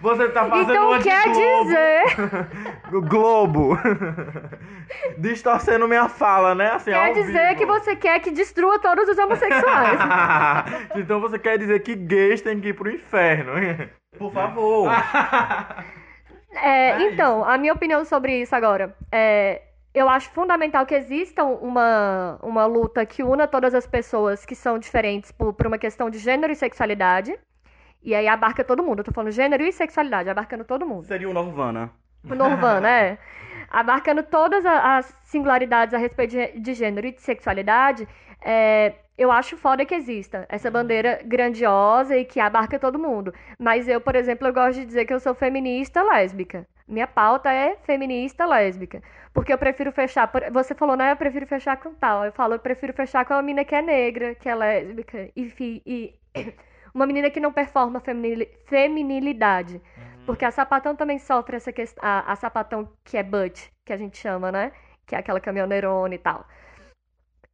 [SPEAKER 3] Você tá fazendo
[SPEAKER 1] Então
[SPEAKER 3] de
[SPEAKER 1] quer
[SPEAKER 3] Globo.
[SPEAKER 1] dizer...
[SPEAKER 3] Globo. Distorcendo minha fala, né? Assim,
[SPEAKER 1] Quer dizer
[SPEAKER 3] vivo.
[SPEAKER 1] que você quer que destrua todos os homossexuais.
[SPEAKER 3] então você quer dizer que gays têm que ir pro inferno.
[SPEAKER 2] Por favor.
[SPEAKER 1] É, então, a minha opinião sobre isso agora é. Eu acho fundamental que exista uma, uma luta que una todas as pessoas que são diferentes por, por uma questão de gênero e sexualidade. E aí abarca todo mundo. Eu tô falando gênero e sexualidade, abarcando todo mundo.
[SPEAKER 2] Seria o Norvana.
[SPEAKER 1] O Norvana, é. Abarcando todas as singularidades a respeito de, de gênero e de sexualidade, é, eu acho foda que exista essa bandeira grandiosa e que abarca todo mundo. Mas eu, por exemplo, eu gosto de dizer que eu sou feminista lésbica. Minha pauta é feminista lésbica. Porque eu prefiro fechar. por- Você falou, né? Eu prefiro fechar com tal. Eu falo, eu prefiro fechar com uma menina que é negra, que é lésbica. E, e uma menina que não performa feminili- feminilidade. Porque a sapatão também sofre essa questão. A, a sapatão que é butt, que a gente chama, né? Que é aquela caminhoneirona e tal.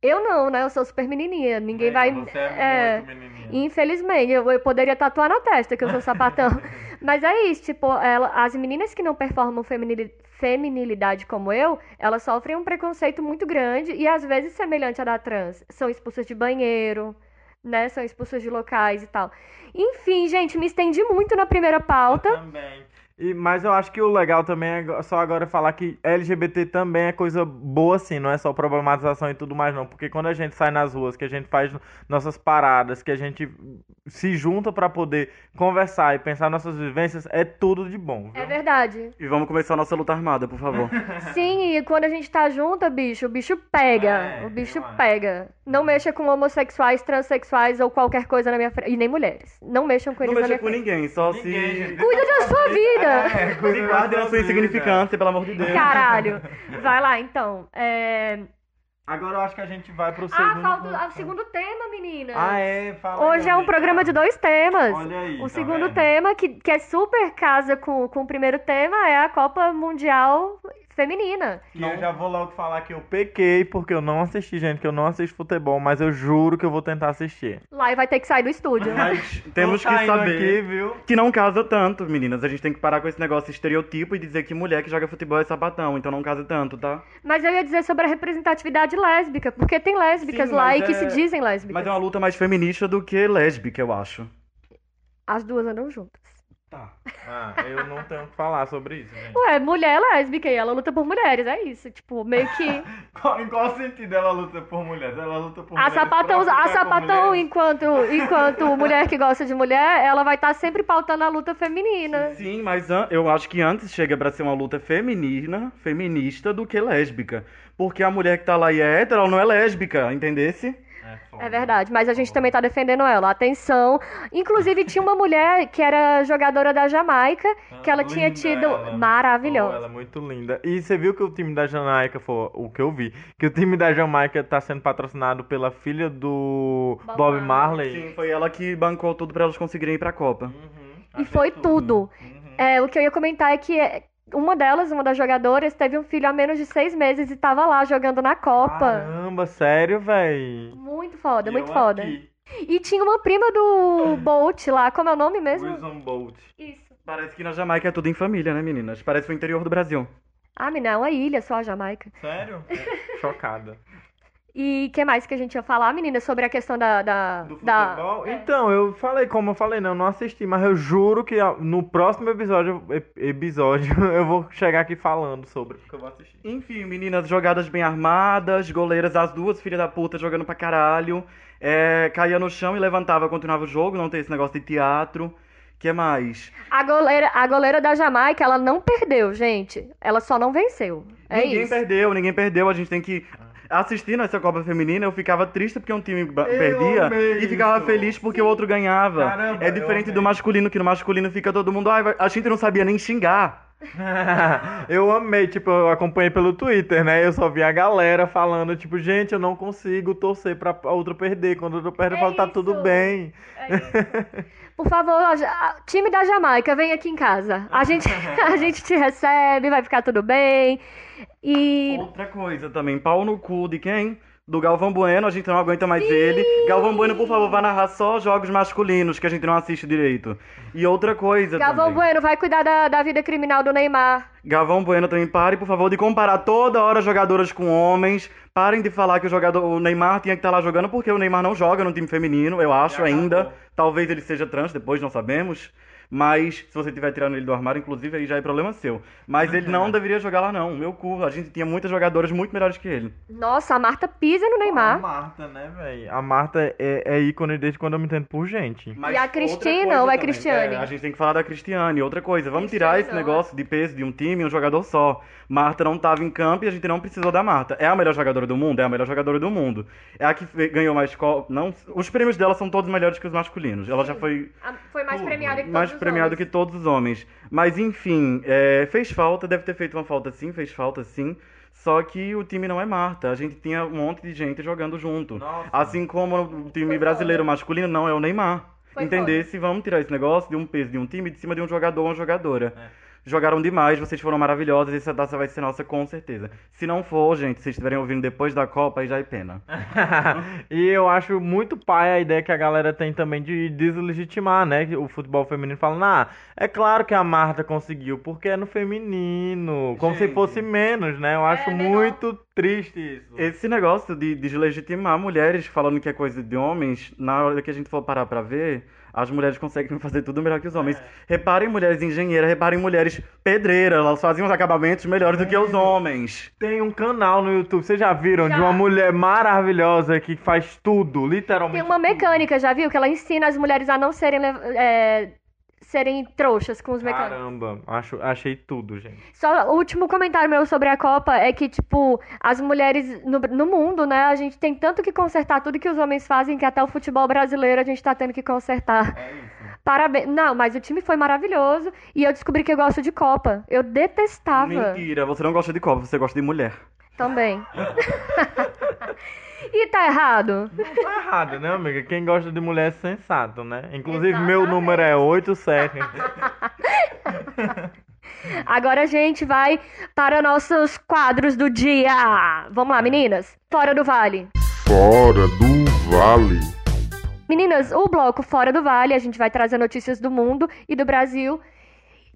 [SPEAKER 1] Eu não, né? Eu sou super menininha. Ninguém vai.
[SPEAKER 3] Você
[SPEAKER 1] é,
[SPEAKER 3] é menininha.
[SPEAKER 1] Infelizmente, eu, eu poderia tatuar na testa que eu sou sapatão. Mas é isso, tipo, ela, as meninas que não performam feminili- feminilidade como eu, elas sofrem um preconceito muito grande e às vezes semelhante à da trans. São expulsas de banheiro, né? São expulsas de locais e tal. Enfim, gente, me estendi muito na primeira pauta.
[SPEAKER 3] Também. E, mas eu acho que o legal também é só agora falar que LGBT também é coisa boa, assim, não é só problematização e tudo mais, não. Porque quando a gente sai nas ruas, que a gente faz nossas paradas, que a gente se junta pra poder conversar e pensar nossas vivências, é tudo de bom. viu?
[SPEAKER 1] É verdade.
[SPEAKER 2] E vamos começar a nossa luta armada, por favor.
[SPEAKER 1] Sim, e quando a gente tá junto, bicho, o bicho pega.
[SPEAKER 3] É,
[SPEAKER 1] o bicho pega. Não mexa com homossexuais, transexuais ou qualquer coisa na minha frente. E nem mulheres. Não mexam com
[SPEAKER 2] Não
[SPEAKER 1] eles na
[SPEAKER 2] mexa
[SPEAKER 1] minha
[SPEAKER 2] com
[SPEAKER 1] frente.
[SPEAKER 2] ninguém, só
[SPEAKER 3] Ninguém,
[SPEAKER 2] se.
[SPEAKER 1] Cuida da sua vida,
[SPEAKER 3] É, cuide
[SPEAKER 2] Se
[SPEAKER 3] da
[SPEAKER 2] guarde
[SPEAKER 3] sua
[SPEAKER 2] sua
[SPEAKER 3] vida.
[SPEAKER 2] insignificância, pelo amor de Deus.
[SPEAKER 1] Caralho. Vai lá, então. É...
[SPEAKER 3] Agora eu acho que a gente vai pro
[SPEAKER 1] Ah,
[SPEAKER 3] segundo.
[SPEAKER 1] falta o segundo tema, menina.
[SPEAKER 3] Ah, é? Fala aí,
[SPEAKER 1] Hoje é um
[SPEAKER 3] amiga.
[SPEAKER 1] programa de dois temas.
[SPEAKER 3] Olha aí.
[SPEAKER 1] O
[SPEAKER 3] tá
[SPEAKER 1] segundo
[SPEAKER 3] vendo?
[SPEAKER 1] tema, que, que é super casa com, com o primeiro tema, é a Copa Mundial Feminina.
[SPEAKER 3] Que eu já vou logo falar que eu pequei porque eu não assisti, gente, que eu não assisto futebol, mas eu juro que eu vou tentar assistir.
[SPEAKER 1] Lá e vai ter que sair do estúdio.
[SPEAKER 2] Mas temos que saber
[SPEAKER 3] aqui, viu?
[SPEAKER 2] que não casa tanto, meninas. A gente tem que parar com esse negócio estereotipo e dizer que mulher que joga futebol é sapatão. Então não casa tanto, tá?
[SPEAKER 1] Mas eu ia dizer sobre a representatividade lésbica, porque tem lésbicas
[SPEAKER 2] Sim,
[SPEAKER 1] lá e que
[SPEAKER 2] é-
[SPEAKER 1] se dizem lésbicas.
[SPEAKER 2] Mas é uma luta mais feminista do que lésbica, eu acho.
[SPEAKER 1] As duas andam juntas.
[SPEAKER 2] Tá.
[SPEAKER 3] Ah, eu não tenho o que falar sobre isso, gente.
[SPEAKER 1] Ué, mulher é lésbica e ela luta por mulheres, é isso. Tipo, meio que.
[SPEAKER 3] Qual- em qual sentido ela luta por mulheres? Ela luta por
[SPEAKER 1] A
[SPEAKER 3] mulheres
[SPEAKER 1] sapatão, a sapatão enquanto, enquanto mulher que gosta de mulher, ela vai estar sempre pautando a luta feminina.
[SPEAKER 2] Sim, mas eu acho que antes chega pra ser uma luta feminina, feminista, do que lésbica. Porque a mulher que tá lá e é hétero, ela não é lésbica, entendesse?
[SPEAKER 3] É, foda.
[SPEAKER 1] É verdade, mas a gente também tá defendendo ela. Atenção. Inclusive, tinha uma mulher que era jogadora da Jamaica, que ela tinha tido.
[SPEAKER 3] ela. Oh,
[SPEAKER 1] Maravilhosa.
[SPEAKER 3] ela é muito linda. E você viu que o time da Jamaica, foi o que eu vi, que o time da Jamaica tá sendo patrocinado pela filha do
[SPEAKER 1] Bob
[SPEAKER 3] Bob
[SPEAKER 1] Marley.
[SPEAKER 2] Sim, foi ela que bancou tudo pra elas conseguirem ir pra Copa.
[SPEAKER 3] Uhum,
[SPEAKER 1] E foi tudo.
[SPEAKER 3] Uhum.
[SPEAKER 1] É, o que eu ia comentar é que é, uma delas, uma das jogadoras, teve um filho há menos de seis meses e tava lá jogando na Copa.
[SPEAKER 3] Caramba, sério, véi.
[SPEAKER 1] Muito foda,
[SPEAKER 3] E
[SPEAKER 1] muito foda.
[SPEAKER 3] aqui,
[SPEAKER 1] E tinha uma prima do Bolt lá, como é o nome mesmo?
[SPEAKER 3] Wilson Bolt.
[SPEAKER 1] Isso.
[SPEAKER 2] Parece que na Jamaica é tudo em família, né, meninas? Parece o interior do Brasil.
[SPEAKER 1] Ah, menina, é uma ilha só a Jamaica.
[SPEAKER 3] Sério? Chocada.
[SPEAKER 1] E o que mais que a gente ia falar, menina, sobre a questão da. da,
[SPEAKER 3] Do
[SPEAKER 1] da-
[SPEAKER 3] futebol?
[SPEAKER 1] é.
[SPEAKER 3] Então, eu falei, como eu falei, não, eu não assisti, mas eu juro que no próximo episódio, ep- episódio eu vou chegar aqui falando sobre, porque eu vou assistir.
[SPEAKER 2] Enfim, meninas jogadas bem armadas, goleiras, as duas filhas da puta jogando pra caralho. É, caía no chão e levantava, continuava o jogo, não tem esse negócio de teatro. que mais?
[SPEAKER 1] A goleira, a goleira da Jamaica, ela não perdeu, gente. Ela só não venceu. É
[SPEAKER 2] ninguém
[SPEAKER 1] isso.
[SPEAKER 2] perdeu, ninguém perdeu. A gente tem que. Assistindo essa Copa Feminina, eu ficava triste porque um time
[SPEAKER 3] Eu
[SPEAKER 2] perdia e ficava
[SPEAKER 3] isso.
[SPEAKER 2] feliz porque o outro ganhava.
[SPEAKER 3] Caramba,
[SPEAKER 2] é
[SPEAKER 3] eu
[SPEAKER 2] diferente do masculino, que no masculino fica todo mundo. A gente não sabia nem xingar.
[SPEAKER 3] eu amei, tipo, eu acompanhei pelo Twitter, né? Eu só vi a galera falando, tipo, gente, eu não consigo torcer pra a outra perder. Quando a outra perde, eu
[SPEAKER 1] É
[SPEAKER 3] falo, tá
[SPEAKER 1] isso.
[SPEAKER 3] tudo bem.
[SPEAKER 1] É isso. Por favor, time da Jamaica, vem aqui em casa. A gente, a gente te recebe, vai ficar tudo bem. E
[SPEAKER 2] Outra coisa também, pau no cu de quem? Do Galvão Bueno, a gente não aguenta mais ele. Galvão Bueno, por favor, vá narrar só jogos masculinos que a gente não assiste direito. E outra coisa
[SPEAKER 1] Galvão
[SPEAKER 2] também.
[SPEAKER 1] Bueno vai cuidar da, da vida criminal do Neymar.
[SPEAKER 2] Galvão Bueno também pare, por favor, de comparar toda hora jogadoras com homens. Parem de falar que o jogador, o Neymar tinha que estar lá jogando, porque o Neymar não joga no time feminino, eu acho ainda. Talvez ele seja trans, depois não sabemos. Mas se você estiver tirando ele do armário, inclusive, aí já é problema seu. Mas ele não deveria jogar lá, não. Meu cu, a gente tinha muitas jogadoras muito melhores que ele.
[SPEAKER 1] Nossa, a Marta pisa no
[SPEAKER 3] A
[SPEAKER 1] Neymar.
[SPEAKER 3] Marta, né, velho? A Marta é, é ícone desde quando eu me entendo por gente.
[SPEAKER 2] Mas
[SPEAKER 1] E a Cristina ou é
[SPEAKER 2] também,
[SPEAKER 1] Cristiane?
[SPEAKER 2] é, a gente tem que falar da Cristiane. Outra coisa, vamos
[SPEAKER 1] Cristiane
[SPEAKER 2] tirar esse
[SPEAKER 1] não,
[SPEAKER 2] negócio de peso de um time e um jogador só. Marta não estava em campo e a gente não precisou da Marta. É a melhor jogadora do mundo? É a melhor jogadora do mundo. É a que ganhou mais... Co... Não, os prêmios dela são todos melhores que os masculinos. Ela já foi
[SPEAKER 1] A- Foi mais premiada que
[SPEAKER 2] mais premiado
[SPEAKER 1] homens.
[SPEAKER 2] que todos os homens. Mas enfim, é, fez falta, deve ter feito uma falta sim, fez falta sim. Só que o time não é Marta. A gente tinha um monte de gente jogando junto.
[SPEAKER 3] Nossa.
[SPEAKER 2] Assim como o time
[SPEAKER 1] Foi
[SPEAKER 2] brasileiro
[SPEAKER 1] foda.
[SPEAKER 2] masculino não é o Neymar.
[SPEAKER 1] Foi
[SPEAKER 2] Entender se vamos tirar esse negócio de um peso de um time de cima de um jogador ou uma jogadora.
[SPEAKER 3] É.
[SPEAKER 2] Jogaram demais, vocês foram maravilhosas, essa taça vai ser nossa com certeza. Se não for, gente, se vocês estiverem ouvindo depois da Copa, aí já é pena.
[SPEAKER 3] e eu acho muito pai a ideia que a galera tem também de deslegitimar, né? O futebol feminino falando, ah, é claro que a Marta conseguiu, porque é no feminino. Como se
[SPEAKER 2] Gente.
[SPEAKER 3] fosse menos, né? Eu acho
[SPEAKER 1] menor.
[SPEAKER 3] muito triste isso.
[SPEAKER 2] Esse negócio de deslegitimar mulheres falando que é coisa de homens, na hora que a gente for parar pra ver, as mulheres conseguem fazer tudo melhor que os homens. Reparem mulheres engenheiras, reparem mulheres pedreiras, elas fazem os acabamentos melhores do que os homens.
[SPEAKER 3] Tem um canal no YouTube, vocês já viram?
[SPEAKER 1] Já.
[SPEAKER 3] De uma mulher maravilhosa que faz tudo, literalmente.
[SPEAKER 1] Tem uma mecânica, já viu? Que ela ensina as mulheres a não serem, é, serem trouxas com os mecânicos.
[SPEAKER 3] Caramba, acho, achei tudo, gente.
[SPEAKER 1] Só o último comentário meu sobre a Copa é que, tipo, as mulheres no, no mundo, né? A gente tem tanto que consertar tudo que os homens fazem que até o futebol brasileiro a gente tá tendo que consertar.
[SPEAKER 3] É isso.
[SPEAKER 1] Parabéns. Não, mas o time foi maravilhoso e eu descobri que eu gosto de Copa. Eu detestava
[SPEAKER 2] Mentira, você não gosta de Copa, você gosta de mulher.
[SPEAKER 1] também. e tá errado?
[SPEAKER 3] Tá errado, né, amiga? Quem gosta de mulher é sensato, né? Inclusive, meu
[SPEAKER 1] Exatamente.
[SPEAKER 3] número é 87.
[SPEAKER 1] Agora a gente vai para nossos quadros do dia. Vamos lá, meninas. Fora do Vale.
[SPEAKER 4] Fora do Vale.
[SPEAKER 1] Meninas, o bloco Fora do Vale, a gente vai trazer notícias do mundo e do Brasil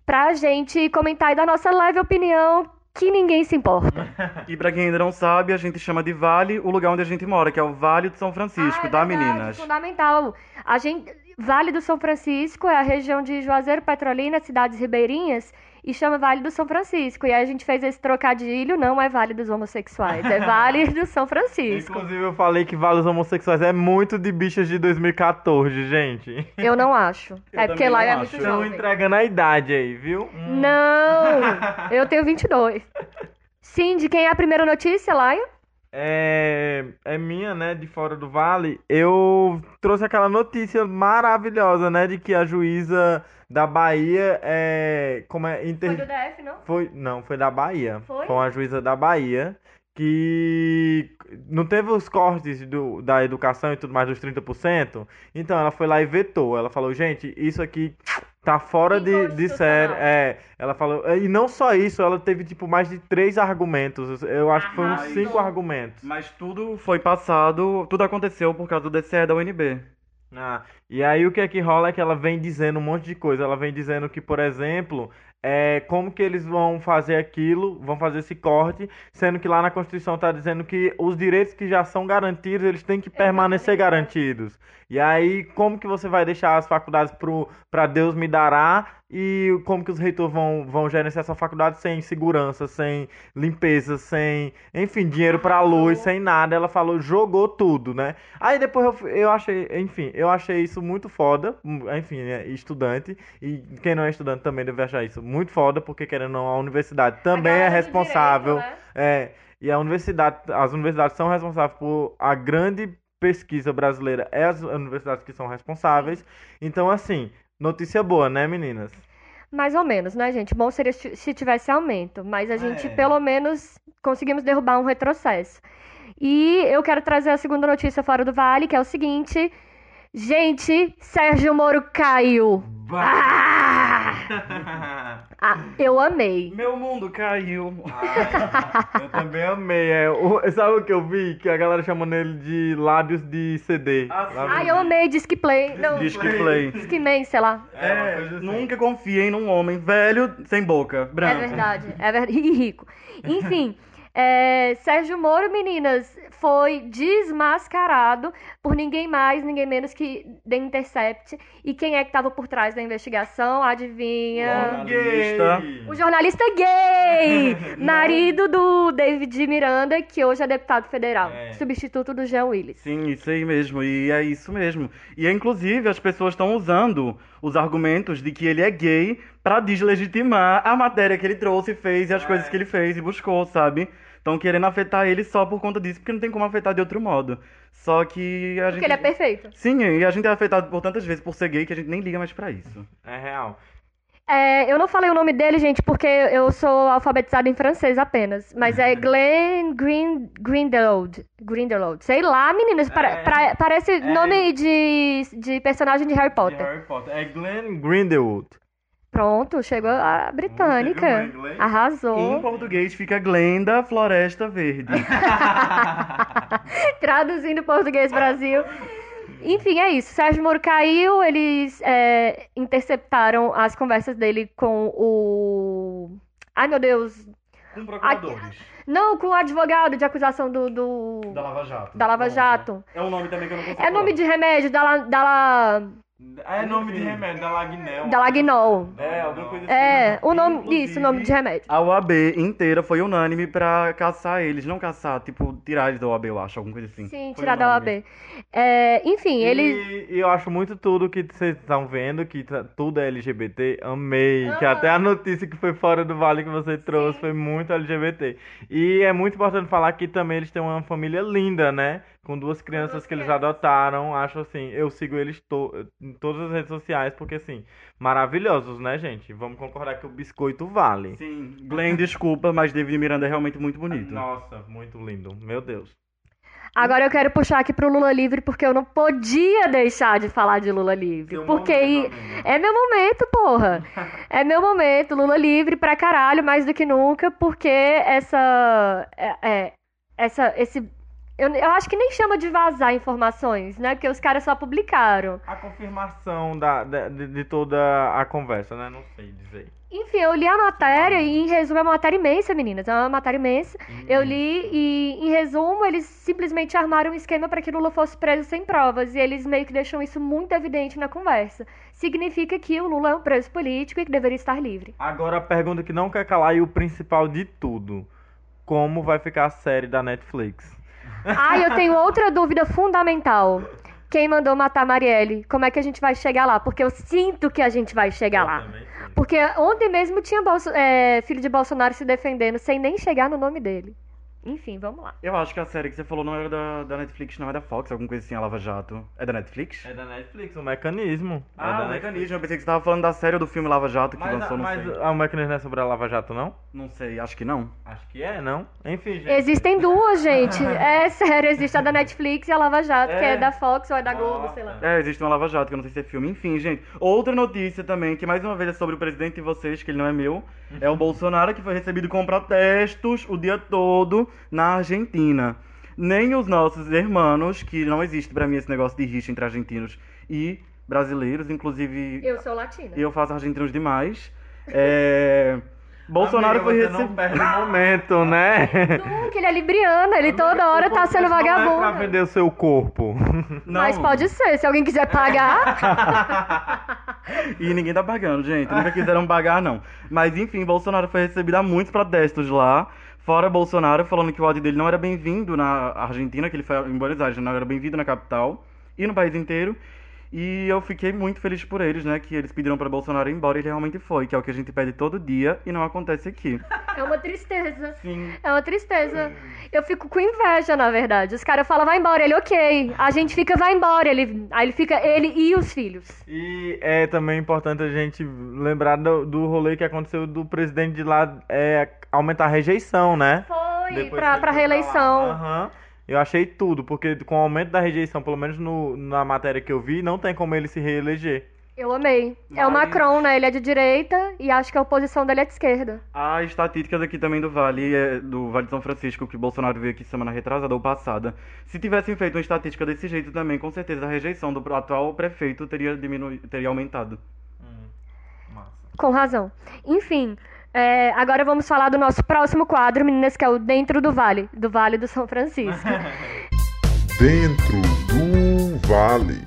[SPEAKER 1] pra gente comentar e dar nossa leve opinião que ninguém se importa.
[SPEAKER 2] E pra quem ainda não sabe, a gente chama de Vale o lugar onde a gente mora, que é o Vale de São Francisco,
[SPEAKER 1] Ah, é
[SPEAKER 2] tá,
[SPEAKER 1] verdade,
[SPEAKER 2] meninas?
[SPEAKER 1] Fundamental. A gente, Vale do São Francisco é a região de Juazeiro, Petrolina, cidades ribeirinhas, e chama Vale do São Francisco. E aí a gente fez esse trocadilho, não é Vale dos homossexuais, é Vale do São Francisco.
[SPEAKER 3] Inclusive, eu falei que Vale dos Homossexuais é muito de bichas de 2014, gente.
[SPEAKER 1] Eu não acho.
[SPEAKER 2] Eu
[SPEAKER 1] é porque lá é muito
[SPEAKER 3] Estão
[SPEAKER 1] jovem.
[SPEAKER 3] entregando a idade aí, viu? Hum.
[SPEAKER 1] Não! Eu tenho 22. Cindy, quem é a primeira notícia, Laia?
[SPEAKER 3] É, é minha, né, de fora do vale. Eu trouxe aquela notícia maravilhosa, né, de que a juíza da Bahia é, como é, inter...
[SPEAKER 1] DF, não?
[SPEAKER 3] Foi, não, foi da Bahia.
[SPEAKER 1] Foi?
[SPEAKER 3] uma juíza da Bahia que não teve os cortes do, da educação e tudo mais dos 30%. Então ela foi lá e vetou. Ela falou, gente, isso aqui tá fora de, de série. É, ela falou. E não só isso, ela teve tipo mais de três argumentos. Eu acho que foi uns
[SPEAKER 1] Arrasou.
[SPEAKER 3] cinco argumentos.
[SPEAKER 2] Mas tudo foi passado, tudo aconteceu por causa do DCE da UNB.
[SPEAKER 3] Ah, e aí o que é que rola é que ela vem dizendo um monte de coisa. Ela vem dizendo que, por exemplo, é, como que eles vão fazer aquilo, vão fazer esse corte, sendo que lá na Constituição está dizendo que os direitos que já são garantidos, eles têm que permanecer garantidos. E aí, como que você vai deixar as faculdades para Deus me dará e como que os reitores vão, vão gerenciar essa faculdade sem segurança, sem limpeza, sem, enfim, dinheiro para luz, sem nada. Ela falou, jogou tudo, né? Aí depois eu, eu achei, enfim, eu achei isso muito foda, hum, enfim, é estudante, e quem não é estudante também deve achar isso muito foda, porque querendo ou não, a universidade também é responsável.
[SPEAKER 1] né?
[SPEAKER 3] É, e a universidade, as universidades são responsáveis por a grande pesquisa brasileira, é as universidades que são responsáveis. Então, assim, notícia boa, né, meninas?
[SPEAKER 1] Mais ou menos, né, gente? Bom seria se se tivesse aumento, mas a gente
[SPEAKER 3] É.
[SPEAKER 1] pelo menos conseguimos derrubar um retrocesso. E eu quero trazer a segunda notícia fora do vale, que é o seguinte: gente, Sérgio Moro caiu. Ah! Ah, eu amei.
[SPEAKER 2] Meu mundo caiu.
[SPEAKER 3] Eu também amei. É, o- sabe o que eu vi? Que a galera chamando ele de lábios de CD.
[SPEAKER 2] Ah, sim.
[SPEAKER 3] Lábios
[SPEAKER 1] Ai, eu amei Disque Play. Não,
[SPEAKER 2] Disque play.
[SPEAKER 1] Disque Man, sei lá.
[SPEAKER 3] É,
[SPEAKER 2] É,
[SPEAKER 3] assim.
[SPEAKER 2] nunca confiem num homem velho, sem boca,
[SPEAKER 1] É
[SPEAKER 2] branco.
[SPEAKER 1] verdade, é verdade. E rico. Enfim, é, Sérgio Moro, meninas, foi desmascarado por ninguém mais, ninguém menos que The Intercept. E quem é que estava por trás da investigação? Adivinha?
[SPEAKER 2] Jornalista.
[SPEAKER 1] O jornalista gay! marido do David Miranda, que hoje é deputado federal,
[SPEAKER 3] É.
[SPEAKER 1] substituto do Jean Willis.
[SPEAKER 2] Sim, isso aí mesmo, e é isso mesmo. E inclusive as pessoas estão usando os argumentos de que ele é gay pra deslegitimar a matéria que ele trouxe, fez e as coisas que ele fez e buscou, sabe? Estão querendo afetar ele só por conta disso, porque não tem como afetar de outro modo. Só que a
[SPEAKER 1] Porque
[SPEAKER 2] gente.
[SPEAKER 1] ele é perfeito.
[SPEAKER 2] Sim, e a gente é afetado por tantas vezes por ser gay que a gente nem liga mais pra isso.
[SPEAKER 3] É real.
[SPEAKER 1] É, eu não falei o nome dele, gente, porque eu sou alfabetizada em francês apenas. Mas é Glenn Green, Grindelwald. Grindelwald. Sei lá, meninas.
[SPEAKER 3] É.
[SPEAKER 1] pra- parece
[SPEAKER 3] É.
[SPEAKER 1] nome de, de personagem de Harry
[SPEAKER 3] De
[SPEAKER 1] Potter.
[SPEAKER 3] Harry Potter. É Glenn Grindelwald.
[SPEAKER 1] Pronto, chegou a britânica.
[SPEAKER 3] Inglês?
[SPEAKER 1] Arrasou.
[SPEAKER 2] Em português fica Glenda Floresta Verde.
[SPEAKER 1] Traduzindo português Brasil. Enfim, é isso. Sérgio Moro caiu, eles é, interceptaram as conversas dele com o. Ai, meu Deus.
[SPEAKER 2] Com procuradores.
[SPEAKER 1] Não, com o advogado de acusação do. do...
[SPEAKER 2] Da Lava Jato.
[SPEAKER 1] Da Lava. Jato.
[SPEAKER 2] É um nome também que eu não consigo
[SPEAKER 1] É nome
[SPEAKER 2] falar.
[SPEAKER 1] de remédio, da, la, da, la,
[SPEAKER 3] É nome de remédio, da Lagnel.
[SPEAKER 1] da Lagnol.
[SPEAKER 2] É, alguma coisa assim.
[SPEAKER 1] É, o nome. Isso, o nome de remédio.
[SPEAKER 2] A OAB inteira foi unânime pra caçar eles. Não caçar, tipo, tirar eles da OAB, eu acho. Alguma coisa assim.
[SPEAKER 1] Sim,
[SPEAKER 2] Foi
[SPEAKER 1] tirar da. OAB. É, enfim, ele.
[SPEAKER 3] E, eu acho muito tudo que vocês estão vendo, que tá- tudo é LGBT. Amei. Que
[SPEAKER 1] Ah.
[SPEAKER 3] até a notícia que foi fora do vale que você trouxe foi muito LGBT. E é muito importante falar que também eles têm uma família linda, né? Com duas crianças que eles adotaram. Acho assim, eu sigo eles to em todas as redes sociais, porque assim, maravilhosos, né, gente? Vamos concordar que o biscoito vale.
[SPEAKER 2] Sim, Glenn, desculpa, mas David Miranda é realmente muito bonito.
[SPEAKER 3] Nossa, muito lindo. Meu Deus.
[SPEAKER 1] Agora eu quero puxar aqui pro Lula Livre, porque eu não podia deixar de falar de Lula Livre.
[SPEAKER 3] Seu
[SPEAKER 1] porque
[SPEAKER 3] momento,
[SPEAKER 1] aí-
[SPEAKER 3] amiga.
[SPEAKER 1] é meu momento, porra. É meu momento, Lula Livre pra caralho, mais do que nunca, porque essa. É, é, essa. Esse. Eu, eu acho que nem chama de vazar informações, né? Porque os caras só publicaram.
[SPEAKER 3] A confirmação da, de, de toda a conversa, né? Não sei dizer.
[SPEAKER 1] Enfim, eu li a matéria e, em resumo, é uma matéria imensa, meninas. É uma matéria imensa. Eu li e, em resumo, eles simplesmente armaram um esquema para que Lula fosse preso sem provas. E eles meio que deixam isso muito evidente na conversa. Significa que o Lula é um preso político e que deveria estar livre.
[SPEAKER 3] Agora a pergunta que não quer calar e o principal de tudo. Como vai ficar a série da Netflix?
[SPEAKER 1] Ah, eu tenho outra dúvida fundamental. Quem mandou matar Marielle? Como é que a gente vai chegar lá? Porque eu sinto que a gente vai chegar lá. Porque ontem mesmo tinha Bolso- é, filho de Bolsonaro se defendendo sem nem chegar no nome dele. Enfim, vamos lá.
[SPEAKER 2] Eu acho que a série que você falou não era da, da Netflix, não é da Fox, alguma coisa assim, a Lava Jato. É da Netflix?
[SPEAKER 3] É da Netflix, o mecanismo. é
[SPEAKER 2] Ah,
[SPEAKER 3] da
[SPEAKER 2] o
[SPEAKER 3] Netflix.
[SPEAKER 2] mecanismo. Eu pensei que você tava falando da série ou do filme Lava Jato que
[SPEAKER 3] Mas,
[SPEAKER 2] lançou, não
[SPEAKER 3] mas
[SPEAKER 2] sei.
[SPEAKER 3] ah, o mecanismo não é sobre a Lava Jato, não?
[SPEAKER 2] Não sei, acho que não.
[SPEAKER 3] Acho que é, não? Enfim, gente.
[SPEAKER 1] Existem duas, gente. É sério, existe a da Netflix e a Lava Jato, que
[SPEAKER 2] É.
[SPEAKER 1] é da Fox ou é da Globo,
[SPEAKER 3] Nossa.
[SPEAKER 1] sei lá.
[SPEAKER 2] É, existe uma Lava Jato, que eu não sei se é filme. Enfim, gente. Outra notícia também, que mais uma vez é sobre o presidente de vocês, que ele não é meu. É o Bolsonaro, que foi recebido com protestos o dia todo na Argentina. Nem os nossos irmãos, que não existe pra mim esse negócio de rixa entre argentinos e brasileiros. Inclusive,
[SPEAKER 1] Eu sou latina.
[SPEAKER 2] eu faço argentinos demais. É... Bolsonaro
[SPEAKER 3] Amiga,
[SPEAKER 2] foi recebido.
[SPEAKER 3] não perde o momento, né?
[SPEAKER 1] Nunca, ele é libriano, ele toda hora tá sendo
[SPEAKER 3] Não é pra
[SPEAKER 1] vagabundo.
[SPEAKER 3] vender o seu corpo.
[SPEAKER 2] Não.
[SPEAKER 1] Mas pode ser, se alguém quiser pagar.
[SPEAKER 2] E ninguém tá pagando, gente. Nunca quiseram pagar, não. Mas enfim, Bolsonaro foi recebido a muitos protestos lá. Fora Bolsonaro falando que o ódio dele não era bem-vindo na Argentina, que ele foi em Buenos Aires, não era bem-vindo na capital e no país inteiro. E eu fiquei muito feliz por eles, né? Que eles pediram pra Bolsonaro ir embora e ele realmente foi, que é o que a gente pede todo dia e não acontece aqui.
[SPEAKER 1] É uma tristeza.
[SPEAKER 2] Sim.
[SPEAKER 1] É uma tristeza. Eu fico com inveja, na verdade. Os caras falam, vai embora, ele ok. A gente fica, vai embora. Ele, aí ele fica, ele e os filhos.
[SPEAKER 3] E é também importante a gente lembrar do, do rolê que aconteceu do presidente de lá é, aumentar a rejeição, né?
[SPEAKER 1] Foi
[SPEAKER 3] Depois
[SPEAKER 1] pra, pra reeleição.
[SPEAKER 3] lá. Eu achei tudo, porque com o aumento da rejeição, pelo menos no- na matéria que eu vi, não tem como ele se reeleger.
[SPEAKER 1] Eu amei. É o
[SPEAKER 2] Mas-
[SPEAKER 1] Macron, né? Ele é de direita e acho que a oposição dele é de esquerda.
[SPEAKER 2] A estatística daqui também do Vale, é do Vale de São Francisco, que o Bolsonaro veio aqui semana retrasada ou passada. Se tivessem feito uma estatística desse jeito também, com certeza a rejeição do atual prefeito teria, diminu... teria aumentado.
[SPEAKER 3] Massa.
[SPEAKER 1] Com razão. Enfim, é, agora vamos falar do nosso próximo quadro, meninas, que é o Dentro do Vale, do Vale do São Francisco.
[SPEAKER 4] Dentro do vale.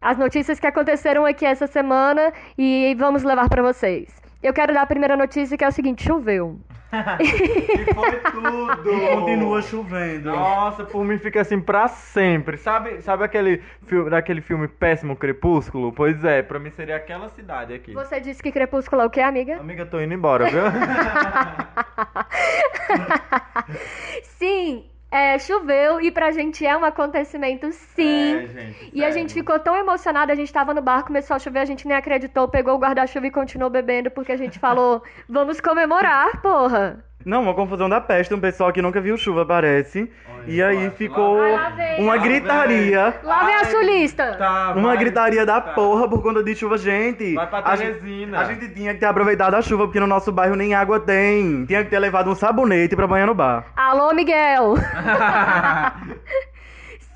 [SPEAKER 1] As notícias que aconteceram aqui essa semana e vamos levar pra vocês. Eu quero dar a primeira notícia que é o seguinte: choveu.
[SPEAKER 3] E foi tudo!
[SPEAKER 2] Continua chovendo.
[SPEAKER 3] Nossa, por mim fica assim pra sempre. Sabe, sabe aquele filme, daquele filme Péssimo Crepúsculo? Pois é, pra mim seria aquela cidade aqui.
[SPEAKER 1] Você disse que Crepúsculo é o quê, amiga?
[SPEAKER 3] Amiga, tô indo embora, viu?
[SPEAKER 1] Sim, é, choveu e pra gente é um acontecimento, sim.
[SPEAKER 3] É, gente,
[SPEAKER 1] E a
[SPEAKER 3] sério.
[SPEAKER 1] gente ficou tão emocionada, a gente tava no bar, começou a chover, a gente nem acreditou, pegou o guarda-chuva e continuou bebendo, porque a gente falou, vamos comemorar, porra.
[SPEAKER 2] Não, uma confusão da peste, um pessoal que nunca viu chuva, parece.
[SPEAKER 3] Olha,
[SPEAKER 2] e aí ficou
[SPEAKER 1] lá vem.
[SPEAKER 2] uma
[SPEAKER 3] Lá vem.
[SPEAKER 2] gritaria.
[SPEAKER 1] Lá vem a sulista.
[SPEAKER 3] Tá,
[SPEAKER 2] Uma
[SPEAKER 3] vai,
[SPEAKER 2] gritaria da
[SPEAKER 3] tá.
[SPEAKER 2] porra por conta de chuva, gente.
[SPEAKER 3] Vai pra
[SPEAKER 2] a, gente,
[SPEAKER 3] Teresina.
[SPEAKER 2] a gente tinha que ter aproveitado a chuva, porque no nosso bairro nem água tem. Tinha que ter levado um sabonete pra banhar no bar.
[SPEAKER 1] Alô, Miguel.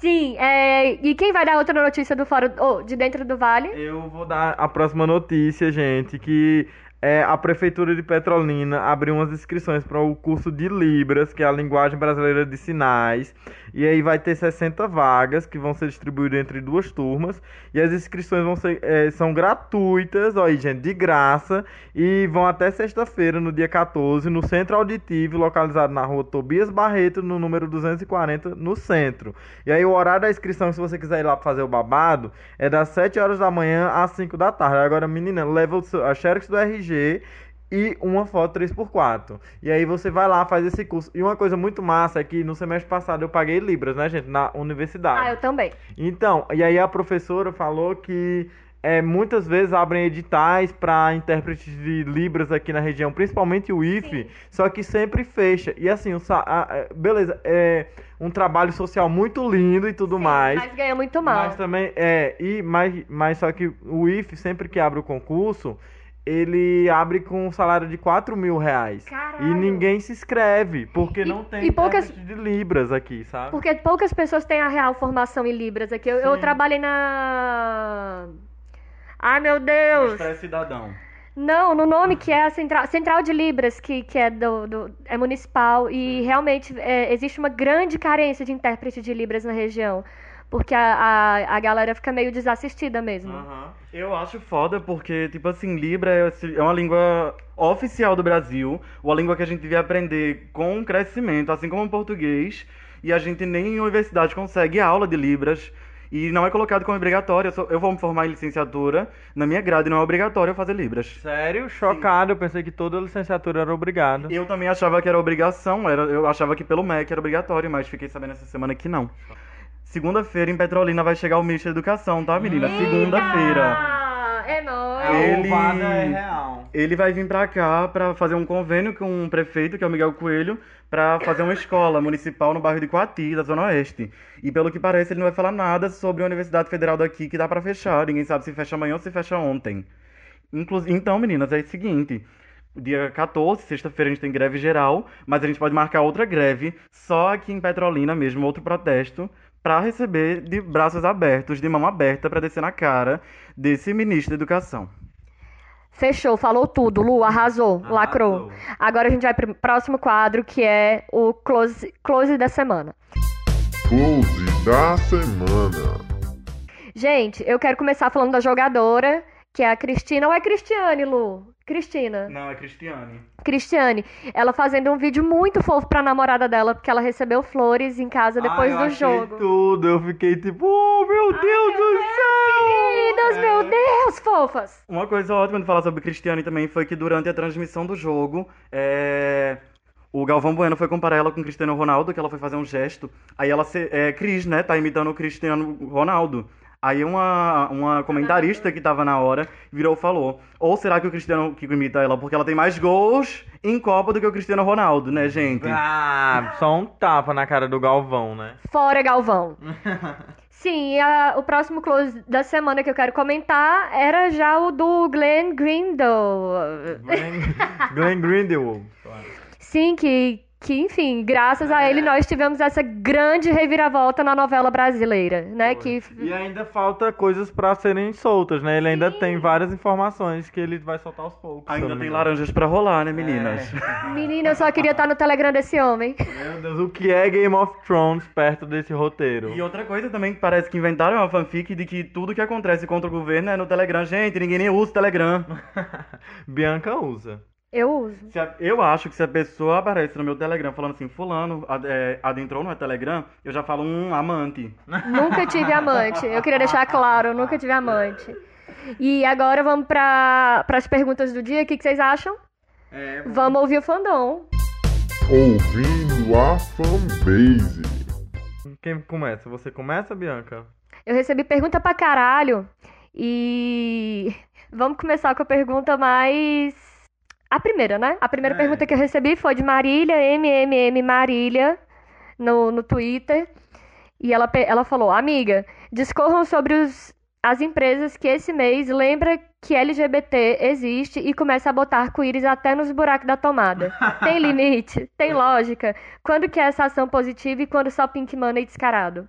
[SPEAKER 1] Sim, é, e quem vai dar outra notícia do fora, oh, de dentro do vale?
[SPEAKER 3] Eu vou dar a próxima notícia, gente, que é, a Prefeitura de Petrolina abriu umas inscrições para o curso de Libras, que é a linguagem brasileira de sinais. E aí vai ter 60 vagas que vão ser distribuídas entre duas turmas. E as inscrições vão ser, é, são gratuitas, ó aí, gente, de graça. E vão até sexta-feira, no dia 14, no Centro Auditivo, localizado na rua Tobias Barreto, no número 240, no centro. E aí o horário da inscrição, se você quiser ir lá fazer o babado, é das 7 horas da manhã às 5 da tarde. Agora, menina, leva o seu, a xerox do RG e uma foto 3x4. E aí você vai lá, faz esse curso. E uma coisa muito massa é que no semestre passado eu paguei Libras, né, gente? Na universidade.
[SPEAKER 1] Ah, eu também.
[SPEAKER 3] Então, e aí a professora falou que é, muitas vezes abrem editais para intérpretes de Libras aqui na região, principalmente o IFE,
[SPEAKER 1] Sim.
[SPEAKER 3] só que sempre fecha. E assim, o a- a- beleza, é um trabalho social muito lindo e tudo mais.
[SPEAKER 1] Mas ganha muito mal.
[SPEAKER 3] Mas também é, e mas, mas só que o IFE, sempre que abre o concurso, ele abre com um salário de 4 mil reais.
[SPEAKER 1] Caralho.
[SPEAKER 3] E ninguém se inscreve, porque
[SPEAKER 1] E-
[SPEAKER 3] não tem
[SPEAKER 1] e poucas-
[SPEAKER 3] intérprete de Libras aqui, sabe?
[SPEAKER 1] Porque poucas pessoas têm a real formação em Libras aqui. Eu, eu
[SPEAKER 3] Sim.
[SPEAKER 1] trabalhei na. Ai, meu Deus!
[SPEAKER 2] Expresso cidadão.
[SPEAKER 1] Não, no nome que é a Central, Central de Libras, que, que é, do, do- é municipal. E realmente é, existe uma grande carência de intérprete de Libras na região. Porque a, a, a galera fica meio desassistida mesmo.
[SPEAKER 3] Aham.
[SPEAKER 2] Eu acho foda porque, tipo assim, Libra é é uma língua oficial do Brasil, uma língua que a gente devia aprender com crescimento, assim como o português, e a gente nem em universidade consegue aula de Libras, e não é colocado como obrigatório. Eu, sou- eu vou me formar em licenciatura, na minha grade não é obrigatório eu fazer Libras.
[SPEAKER 3] Sério? Chocado, eu pensei que toda licenciatura era obrigada.
[SPEAKER 2] Eu também achava que era obrigação, era, eu achava que pelo MEC era obrigatório, mas fiquei sabendo essa semana que não. Segunda-feira em Petrolina vai chegar o ministro da Educação, tá, menina? Segunda-feira.
[SPEAKER 1] Ah, é nóis.
[SPEAKER 2] Ele-
[SPEAKER 3] é real.
[SPEAKER 2] Ele vai vir pra cá pra fazer um convênio com um prefeito, que é o Miguel Coelho, pra fazer uma escola municipal no bairro de Coati, da Zona Oeste. E pelo que parece, ele não vai falar nada sobre a Universidade Federal daqui, que dá pra fechar. Ninguém sabe se fecha amanhã ou se fecha ontem. Inclu então, meninas, é o seguinte. Dia 14, sexta-feira, a gente tem greve geral, mas a gente pode marcar outra greve só aqui em Petrolina mesmo, outro protesto, pra receber de braços abertos, de mão aberta, pra descer na cara desse ministro da Educação.
[SPEAKER 1] Fechou, falou tudo. Lu, arrasou, lacrou. Agora a gente vai pro próximo quadro, que é o close, close da semana.
[SPEAKER 4] Close da semana.
[SPEAKER 1] Gente, eu quero começar falando da jogadora, que é a Cristina. Ou é Cristiane, Lu? Cristina.
[SPEAKER 2] Não, é Cristiane.
[SPEAKER 1] Cristiane. Ela fazendo um vídeo muito fofo pra namorada dela, porque ela recebeu flores em casa depois
[SPEAKER 3] eu
[SPEAKER 1] do jogo.
[SPEAKER 3] tudo, eu fiquei tipo, oh meu Deus do céu!
[SPEAKER 1] Queridas, meu Deus, fofas!
[SPEAKER 2] Uma coisa ótima de falar sobre Cristiane também foi que durante a transmissão do jogo, é, o Galvão Bueno foi comparar ela com Cristiano Ronaldo, que ela foi fazer um gesto. Aí ela, se... é, Cris, né, tá imitando o Cristiano Ronaldo. Aí uma, uma comentarista que tava na hora virou e falou: Ou será que o Cristiano que imita ela porque ela tem mais gols em Copa do que o Cristiano Ronaldo, né, gente?
[SPEAKER 3] Ah, só um tapa na cara do Galvão, né?
[SPEAKER 1] Fora Galvão. Sim, e a- o próximo close da semana que eu quero comentar era já o do Glenn Grindle.
[SPEAKER 3] Glenn, Glenn Grindelwald.
[SPEAKER 1] Sim, que, que enfim, graças a ele nós tivemos essa grande reviravolta na novela brasileira, né? Que
[SPEAKER 3] E ainda falta coisas pra serem soltas, né? Ele ainda tem várias informações que ele vai soltar aos poucos.
[SPEAKER 2] Ainda tem laranjas pra rolar, né, meninas?
[SPEAKER 1] menina, eu só queria estar no Telegram desse homem.
[SPEAKER 3] Meu Deus, o que é Game of Thrones perto desse roteiro?
[SPEAKER 2] E outra coisa também que parece que inventaram uma fanfic de que tudo que acontece contra o governo é no Telegram. Gente, ninguém nem usa o Telegram.
[SPEAKER 3] Bianca usa.
[SPEAKER 1] Eu uso.
[SPEAKER 2] Se a- eu acho que se a pessoa aparece no meu Telegram falando assim, fulano ad- é, adentrou no meu Telegram, eu já falo um amante.
[SPEAKER 1] Nunca tive amante. Eu queria deixar claro, eu nunca tive amante. E agora vamos para as perguntas do dia. O que, que vocês acham?
[SPEAKER 3] É,
[SPEAKER 1] Vamos ouvir o fandom.
[SPEAKER 4] Ouvindo a fanbase.
[SPEAKER 3] Quem começa? Você começa, Bianca?
[SPEAKER 1] Eu recebi pergunta pra caralho. E vamos começar com a pergunta mais. A primeira, né? A primeira
[SPEAKER 3] É.
[SPEAKER 1] pergunta que eu recebi foi de Marília, MMM Marília, no, no Twitter. E ela, ela falou: Amiga, discorram sobre os, as empresas que esse mês lembra que LGBT existe e começa a botar arco-íris até nos buracos da tomada. Tem limite? Tem lógica? Quando que é essa ação positiva e quando só pink money descarado?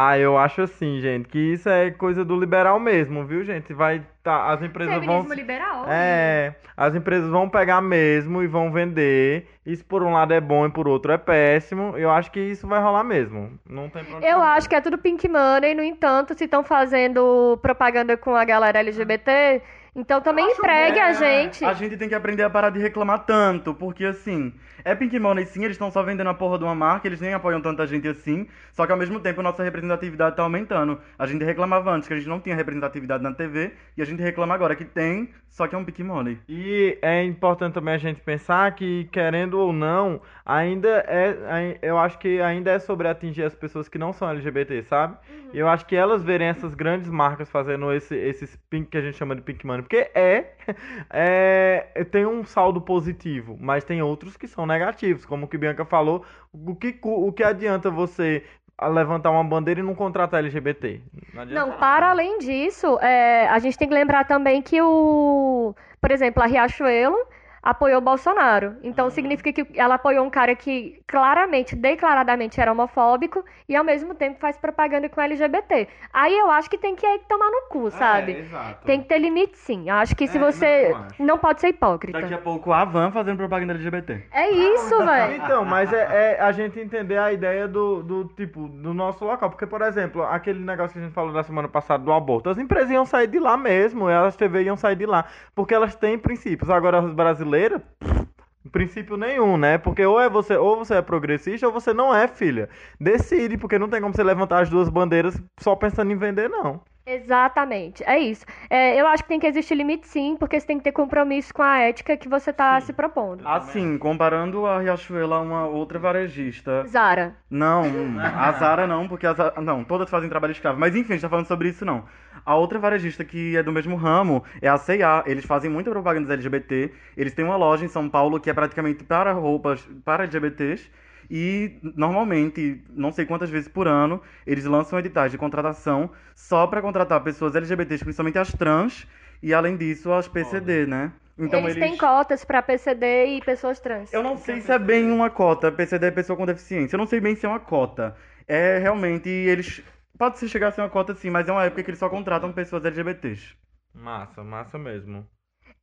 [SPEAKER 3] Ah, eu acho assim, gente, que isso é coisa do liberal mesmo, viu, gente? Vai tá, as empresas vão
[SPEAKER 1] Feminismo liberal?
[SPEAKER 3] É, as empresas vão pegar mesmo e vão vender. Isso por um lado é bom e por outro é péssimo. Eu acho que isso vai rolar mesmo. Não tem onde
[SPEAKER 1] Eu acho que é tudo pink money, no entanto, se estão fazendo propaganda com a galera LGBT, Então também entregue a gente.
[SPEAKER 2] A gente tem que aprender a parar de reclamar tanto, porque assim, é Pink Money sim, eles estão só vendendo a porra de uma marca, eles nem apoiam tanta gente assim, só que ao mesmo tempo a nossa representatividade tá aumentando. A gente reclamava antes que a gente não tinha representatividade na TV, e a gente reclama agora que tem, só que é um Pink Money.
[SPEAKER 3] E é importante também a gente pensar que, querendo ou não, ainda é. Eu acho que ainda é sobre atingir as pessoas que não são LGBT, sabe? E eu acho que elas verem essas grandes marcas fazendo esse, esses pink que a gente chama de pink money, porque é, é. Tem um saldo positivo, mas tem outros que são negativos. Como o que Bianca falou, o que, o que adianta você levantar uma bandeira e não contratar LGBT?
[SPEAKER 1] Não,
[SPEAKER 3] nada.
[SPEAKER 1] para além disso, é, a gente tem que lembrar também que o, por exemplo, a Riachuelo apoiou o Bolsonaro. Então significa que ela apoiou um cara que claramente, declaradamente era homofóbico e ao mesmo tempo faz propaganda com LGBT. Aí eu acho que tem que aí tomar no cu, sabe?
[SPEAKER 3] É, exato.
[SPEAKER 1] Tem que ter limite sim. Eu acho que se
[SPEAKER 3] É,
[SPEAKER 1] você
[SPEAKER 3] não,
[SPEAKER 1] não pode ser hipócrita.
[SPEAKER 2] Daqui a pouco a Van fazendo propaganda LGBT.
[SPEAKER 1] É isso, velho.
[SPEAKER 3] Então, mas é, é a gente entender a ideia do, do tipo, do nosso local. Porque, por exemplo, aquele negócio que a gente falou na semana passada do aborto, as empresas iam sair de lá mesmo, elas TV iam sair de lá. Porque elas têm princípios. Agora, as brasileiras, pff, princípio nenhum, né? Porque ou é você, ou você é progressista ou você não é, filha. Decide, porque não tem como você levantar as duas bandeiras só pensando em vender, não.
[SPEAKER 1] Exatamente, é isso. É, eu acho que tem que existir limite sim, porque você tem que ter compromisso com a ética que você tá se propondo.
[SPEAKER 2] Assim, comparando a Riachuelo a uma outra varejista.
[SPEAKER 1] Zara.
[SPEAKER 2] Não, a Zara não, porque a Zara, não, todas fazem trabalho escravo. Mas enfim, a gente tá falando sobre isso não. A outra varejista que é do mesmo ramo é a C&A. Eles fazem muita propaganda LGBT. Eles têm uma loja em São Paulo que é praticamente para roupas para LGBTs. E normalmente, não sei quantas vezes por ano, eles lançam editais de contratação só para contratar pessoas LGBTs, principalmente as trans, e além disso as PCD, né? Então
[SPEAKER 1] eles, têm cotas pra PCD e pessoas trans.
[SPEAKER 2] eu não sei se é bem uma cota. PCD é pessoa com deficiência. Eu não sei bem se é uma cota. É realmente eles. Pode ser chegar a ser uma cota sim, mas é uma época que eles só contratam pessoas LGBTs.
[SPEAKER 3] Massa, massa mesmo.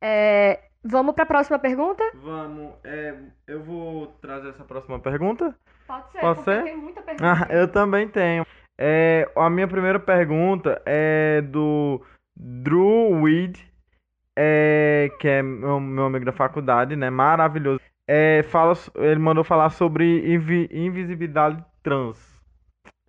[SPEAKER 1] É, vamos pra próxima pergunta?
[SPEAKER 3] Vamos, é, eu vou trazer essa próxima pergunta.
[SPEAKER 1] Pode ser,
[SPEAKER 3] Pode
[SPEAKER 1] porque
[SPEAKER 3] ser?
[SPEAKER 1] tem muita
[SPEAKER 3] Ah, eu também tenho. É, a minha primeira pergunta é do Drew Weed, é, que é meu, meu amigo da faculdade, né? Maravilhoso. É, fala, ele mandou falar sobre invi- invisibilidade trans.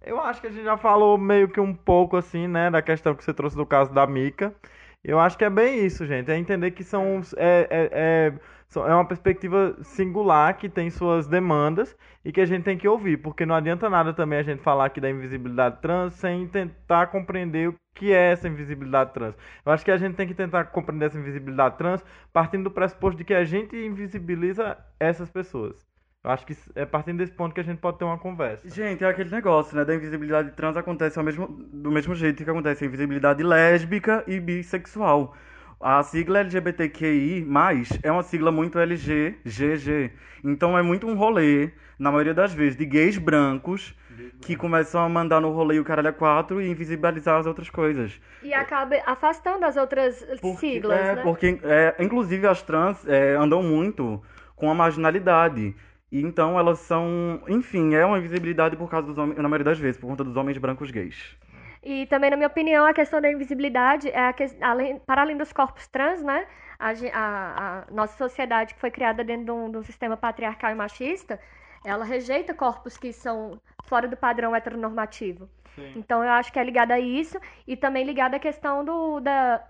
[SPEAKER 3] Eu acho que a gente já falou meio que um pouco assim, né? Da questão que você trouxe do caso da Mica. Eu acho que é bem isso, gente. É entender que são, é, é, é, é uma perspectiva singular que tem suas demandas e que a gente tem que ouvir, porque não adianta nada também a gente falar aqui da invisibilidade trans sem tentar compreender o que é essa invisibilidade trans. Eu acho que a gente tem que tentar compreender essa invisibilidade trans partindo do pressuposto de que a gente invisibiliza essas pessoas. Eu acho que é partindo desse ponto que a gente pode ter uma conversa.
[SPEAKER 2] Gente, é aquele negócio, né? Da invisibilidade trans acontece ao mesmo, do mesmo jeito que acontece a invisibilidade lésbica e bissexual. A sigla LGBTQI+, é uma sigla muito LGGG. Então é muito um rolê, na maioria das vezes, de gays brancos que começam a mandar no rolê o caralho a quatro e invisibilizar as outras coisas.
[SPEAKER 1] E acaba afastando as outras
[SPEAKER 2] Porque-
[SPEAKER 1] siglas,
[SPEAKER 2] é,
[SPEAKER 1] né?
[SPEAKER 2] porque, é, inclusive, as trans é, andam muito com a marginalidade. E então elas são, enfim, é uma invisibilidade por causa dos homens, na maioria das vezes, por conta dos homens brancos gays.
[SPEAKER 1] E também, na minha opinião, a questão da invisibilidade é a que, além, para além dos corpos trans, né? A, a- a nossa sociedade que foi criada dentro de um, de um sistema patriarcal e machista, ela rejeita corpos que são fora do padrão heteronormativo. Então eu acho que é ligada a isso e também ligada à questão do, da,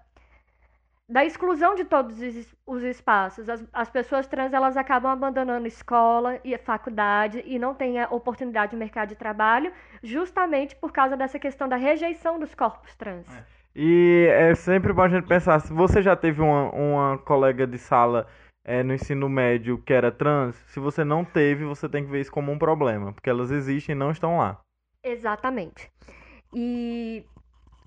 [SPEAKER 1] da exclusão de todos os, os espaços. As, as pessoas trans elas acabam abandonando escola e faculdade e não têm a oportunidade de mercado de trabalho justamente por causa dessa questão da rejeição dos corpos trans.
[SPEAKER 3] E é sempre bom a gente pensar, se você já teve uma, uma colega de sala é, no ensino médio que era trans, se você não teve, você tem que ver isso como um problema, porque elas existem e não estão lá.
[SPEAKER 1] Exatamente. E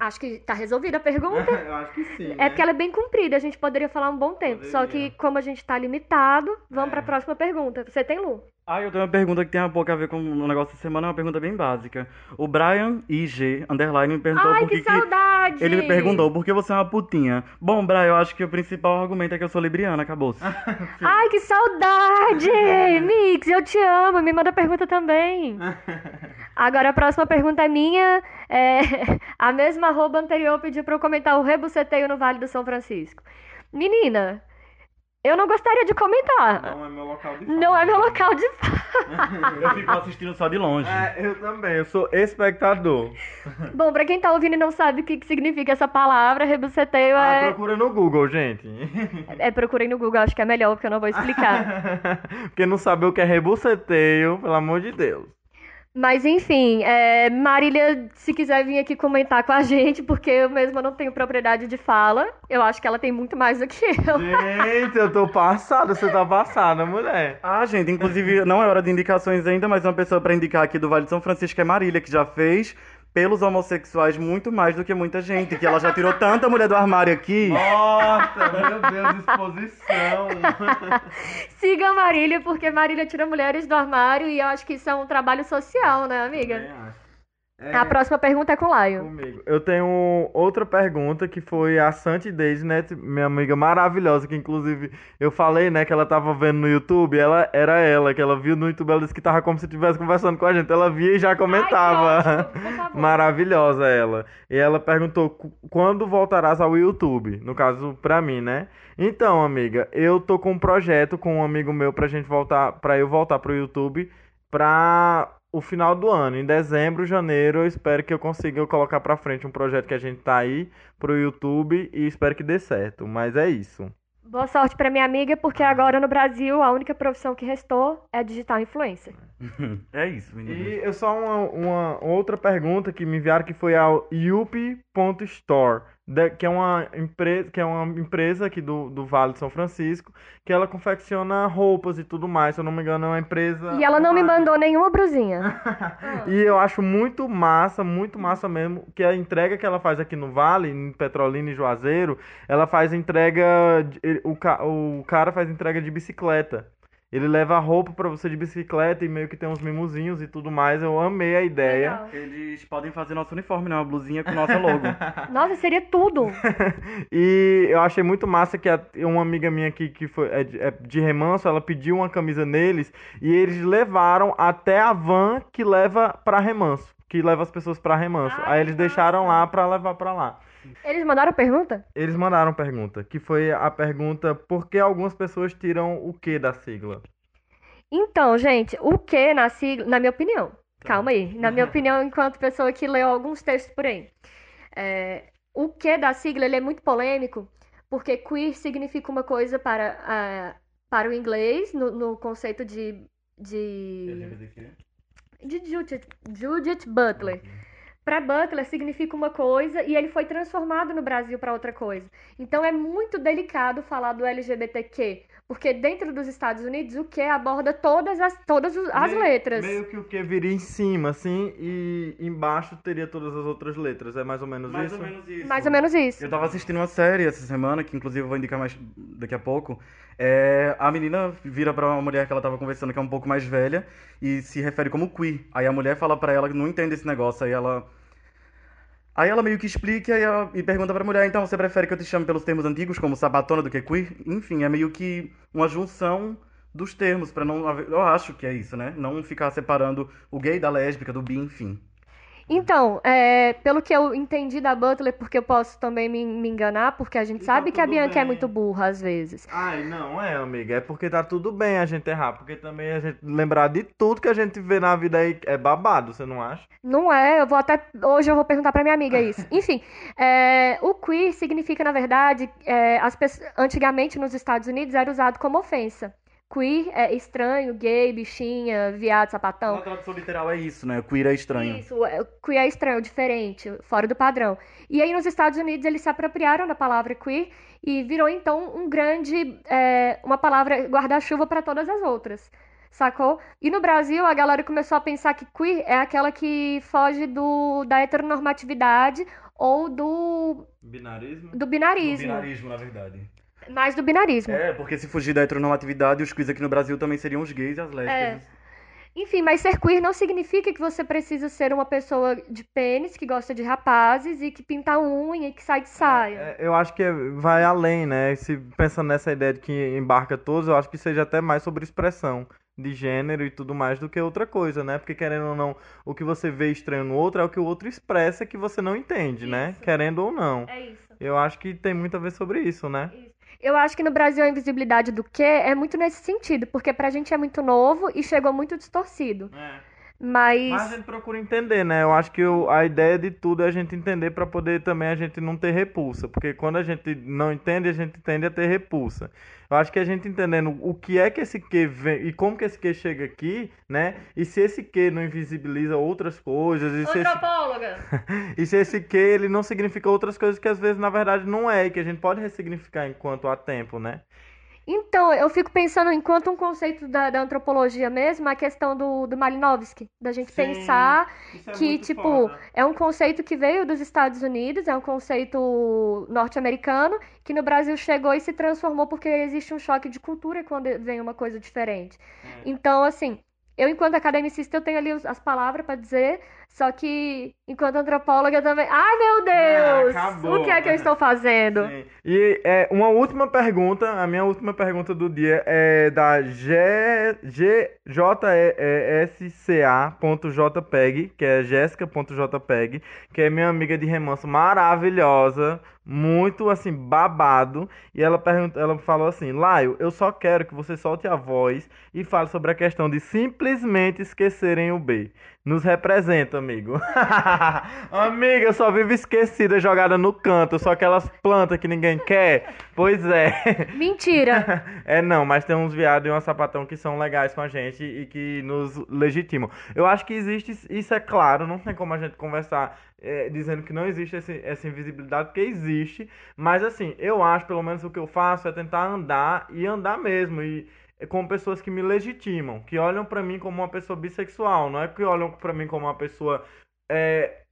[SPEAKER 1] acho que tá resolvida a pergunta.
[SPEAKER 3] Eu acho que sim.
[SPEAKER 1] É porque ela é bem comprida, a gente poderia falar um bom tempo. Só que,
[SPEAKER 3] Poderia.
[SPEAKER 1] como a gente tá limitado, vamos
[SPEAKER 3] É.
[SPEAKER 1] pra próxima pergunta. Você tem, Lu?
[SPEAKER 2] Ah, eu tenho uma pergunta que tem um pouco a ver com o negócio da semana, é uma pergunta bem básica. O Brian IG, underline, me perguntou
[SPEAKER 1] Ai,
[SPEAKER 2] por
[SPEAKER 1] que
[SPEAKER 2] que que-
[SPEAKER 1] saudade!
[SPEAKER 2] Ele me perguntou por que você é uma putinha. Bom, Brian, eu acho que o principal argumento é que eu sou libriana, acabou-se.
[SPEAKER 1] Ai, que saudade! Mix, eu te amo. Me manda pergunta também. Agora a próxima pergunta é minha. É, a mesma arroba anterior pediu pra eu comentar o rebuceteio no Vale do São Francisco. Menina, eu não gostaria de comentar.
[SPEAKER 3] Não é meu local de
[SPEAKER 1] Não é meu local de
[SPEAKER 2] Eu fico assistindo só de longe.
[SPEAKER 3] É, eu também, eu sou espectador.
[SPEAKER 1] Bom, pra quem tá ouvindo e não sabe o que, que significa essa palavra, rebuceteio
[SPEAKER 3] Ah,
[SPEAKER 1] é.
[SPEAKER 3] procura no Google, gente.
[SPEAKER 1] É, procurei no Google, acho que é melhor, porque eu não vou explicar.
[SPEAKER 3] Porque não sabe o que é rebuceteio, pelo amor de Deus.
[SPEAKER 1] Mas enfim, é, Marília, se quiser vir aqui comentar com a gente, porque eu mesma não tenho propriedade de fala, eu acho que ela tem muito mais do que eu.
[SPEAKER 3] Gente, eu tô passada, você tá passada, mulher.
[SPEAKER 2] Ah, gente, inclusive, não é hora de indicações ainda, mas uma pessoa pra indicar aqui do Vale de São Francisco é Marília, que já fez pelos homossexuais muito mais do que muita gente, que ela já tirou tanta mulher do armário aqui.
[SPEAKER 3] Nossa, meu Deus, exposição.
[SPEAKER 1] Siga a Marília, porque Marília tira mulheres do armário e eu acho que isso é um trabalho social, né, amiga?
[SPEAKER 3] É,
[SPEAKER 1] A próxima pergunta é com o Laio.
[SPEAKER 3] comigo. Eu tenho outra pergunta que foi a Santi Daisy, né, minha amiga maravilhosa, que inclusive eu falei, né, que ela tava vendo no YouTube, ela era ela, que ela viu no YouTube, ela disse que tava como se estivesse conversando com a gente, ela via e já comentava.
[SPEAKER 1] Ai.
[SPEAKER 3] Maravilhosa ela. E ela perguntou "Qu- quando voltarás ao YouTube? No caso, pra mim, né? Então, amiga, eu tô com um projeto com um amigo meu pra gente voltar, pra eu voltar pro YouTube pra o final do ano. Em dezembro, janeiro, eu espero que eu consiga colocar pra frente um projeto que a gente tá aí pro YouTube e espero que dê certo. Mas é isso.
[SPEAKER 1] Boa sorte pra minha amiga, porque agora no Brasil a única profissão que restou é digital influencer.
[SPEAKER 2] É isso, menino.
[SPEAKER 3] E eu só uma, uma outra pergunta que me enviaram que foi ao yupi.store, da- que é uma empresa, que é uma empresa aqui do, do Vale de São Francisco, que ela confecciona roupas e tudo mais, se eu não me engano, é uma empresa
[SPEAKER 1] E ela não me mandou nenhuma brusinha.
[SPEAKER 3] E eu acho muito massa, muito massa mesmo, que a entrega que ela faz aqui no Vale, em Petrolina e Juazeiro, ela faz entrega, de- o, o cara faz entrega de bicicleta. Ele leva a roupa pra você de bicicleta e meio que tem uns mimozinhos e tudo mais. Eu amei a ideia.
[SPEAKER 1] Legal.
[SPEAKER 2] Eles podem fazer nosso uniforme, né? Uma blusinha com nosso logo.
[SPEAKER 1] Nossa, seria tudo.
[SPEAKER 3] E eu achei muito massa que a- uma amiga minha aqui que foi é de, é de remanso, ela pediu uma camisa neles e eles levaram até a van que leva pra remanso, que leva as pessoas pra remanso.
[SPEAKER 1] Ai,
[SPEAKER 3] Aí eles
[SPEAKER 1] que
[SPEAKER 3] deixaram
[SPEAKER 1] massa.
[SPEAKER 3] lá pra levar pra lá.
[SPEAKER 1] Eles mandaram pergunta?
[SPEAKER 3] Eles mandaram pergunta, que foi a pergunta por que algumas pessoas tiram o que da sigla?
[SPEAKER 1] Então, gente, o que na sigla, na minha opinião, calma aí, na minha opinião, enquanto pessoa que leu alguns textos por aí, é, o que da sigla ele é muito polêmico, porque queer significa uma coisa para, ah, para o inglês, no, no conceito de, de, de Judith, Judith Butler. Para Butler significa uma coisa e ele foi transformado no Brasil para outra coisa. Então é muito delicado falar do LGBTQ, porque dentro dos Estados Unidos o que aborda todas as, todas as
[SPEAKER 3] Meio-
[SPEAKER 1] letras.
[SPEAKER 3] Meio que o que viria em cima, assim, e embaixo teria todas as outras letras. É mais ou menos
[SPEAKER 2] Mais
[SPEAKER 3] isso?
[SPEAKER 2] ou menos isso.
[SPEAKER 1] Mais ou menos isso.
[SPEAKER 2] Eu tava assistindo uma série essa semana, que inclusive eu vou indicar mais daqui a pouco. É, a menina vira pra uma mulher que ela tava conversando, que é um pouco mais velha, e se refere como queer. Aí a mulher fala pra ela que não entende esse negócio, aí ela. Aí ela meio que explica e, ela- e pergunta pra mulher, então você prefere que eu te chame pelos termos antigos, como sabatona do que queer? Enfim, é meio que uma junção dos termos, pra não. Eu acho que é isso, né? Não ficar separando o gay da lésbica, do bi, enfim.
[SPEAKER 1] Então, é, pelo que eu entendi da Butler, porque eu posso também me, me enganar, porque a gente
[SPEAKER 3] E tá
[SPEAKER 1] sabe que a Bianca é
[SPEAKER 3] bem.
[SPEAKER 1] muito burra às vezes.
[SPEAKER 3] Ai, não é, amiga. É porque tá tudo bem a gente errar. Porque também a gente lembrar de tudo que a gente vê na vida aí é babado, você não acha?
[SPEAKER 1] Não é, eu vou até. Hoje eu vou perguntar pra minha amiga isso. Enfim, é, o queer significa, na verdade, é, as antigamente nos Estados Unidos era usado como ofensa. Queer é estranho, gay, bichinha, viado, sapatão.
[SPEAKER 2] Na tradução literal é isso, né? Queer é estranho.
[SPEAKER 1] Isso, é, queer é estranho, diferente, fora do padrão. E aí nos Estados Unidos eles se apropriaram da palavra queer e virou então um grande, é, uma palavra guarda-chuva para todas as outras, sacou? E no Brasil a galera começou a pensar que queer é aquela que foge do, da heteronormatividade ou do,
[SPEAKER 3] Binarismo?
[SPEAKER 1] do
[SPEAKER 2] Do
[SPEAKER 1] binarismo,
[SPEAKER 2] binarismo, na verdade.
[SPEAKER 1] Mais do binarismo.
[SPEAKER 2] É, porque se fugir da heteronormatividade, os queers aqui no Brasil também seriam os gays e as lésbicas.
[SPEAKER 1] Enfim, mas ser queer não significa que você precisa ser uma pessoa de pênis, que gosta de rapazes e que pinta unha e que sai de saia.
[SPEAKER 3] É, eu acho que vai além, né? Se pensando nessa ideia de que embarca todos, eu acho que seja até mais sobre expressão de gênero e tudo mais do que outra coisa, né? Porque querendo ou não, o que você vê estranho no outro é o que o outro expressa que você não entende, né?
[SPEAKER 1] Isso.
[SPEAKER 3] Querendo ou não.
[SPEAKER 1] É isso.
[SPEAKER 3] Eu acho que tem muito a ver sobre isso, né?
[SPEAKER 1] Eu acho que no Brasil a invisibilidade do que é muito nesse sentido, porque pra gente é muito novo e chegou muito distorcido. Mas,
[SPEAKER 3] Mas a gente procura entender, né? Eu acho que o- a ideia de tudo é a gente entender pra poder também a gente não ter repulsa. Porque quando a gente não entende, a gente tende a ter repulsa. Eu acho que a gente entendendo o que é que esse que vem e como que esse que chega aqui, né? E se esse que não invisibiliza outras coisas, e se esse,
[SPEAKER 1] antropóloga.
[SPEAKER 3] e se esse que ele não significa outras coisas que às vezes na verdade não é e que a gente pode ressignificar enquanto há tempo, né?
[SPEAKER 1] Então, eu fico pensando, enquanto um conceito da, da antropologia mesmo, a questão do, do Malinowski, da gente
[SPEAKER 3] Sim,
[SPEAKER 1] pensar
[SPEAKER 3] Isso
[SPEAKER 1] que, tipo, é um conceito que veio dos Estados Unidos, é um conceito norte-americano, que no Brasil chegou e se transformou porque existe um choque de cultura quando vem uma coisa diferente. Então, assim, eu, enquanto academicista, eu tenho ali as palavras pra dizer, só que, enquanto antropóloga, também. Ai, meu Deus!
[SPEAKER 3] Ah, acabou.
[SPEAKER 1] o que é que eu estou fazendo?
[SPEAKER 3] Sim. E é, uma última pergunta, a minha última pergunta do dia é da G, G, JESCA.jpeg, que é jéssica.jpeg, que é minha amiga de remanso maravilhosa, muito assim, babado. E ela, pergunta, ela falou assim: Laio, eu só quero que você solte a voz e fale sobre a questão de simplesmente esquecerem o B. Nos representa, amigo. Amiga, eu só vivo esquecida, jogada no canto, só aquelas plantas que ninguém quer. Pois é.
[SPEAKER 1] Mentira!
[SPEAKER 3] É não, mas tem uns viados e uns sapatão que são legais com a gente e que nos legitimam. Eu acho que existe, isso é claro, não tem como a gente conversar é, dizendo que não existe esse- essa invisibilidade, porque existe. Mas assim, eu acho, pelo menos o que eu faço é tentar andar e andar mesmo. E com pessoas que me legitimam, que olham pra mim como uma pessoa bissexual, não é que olham pra mim como uma pessoa é,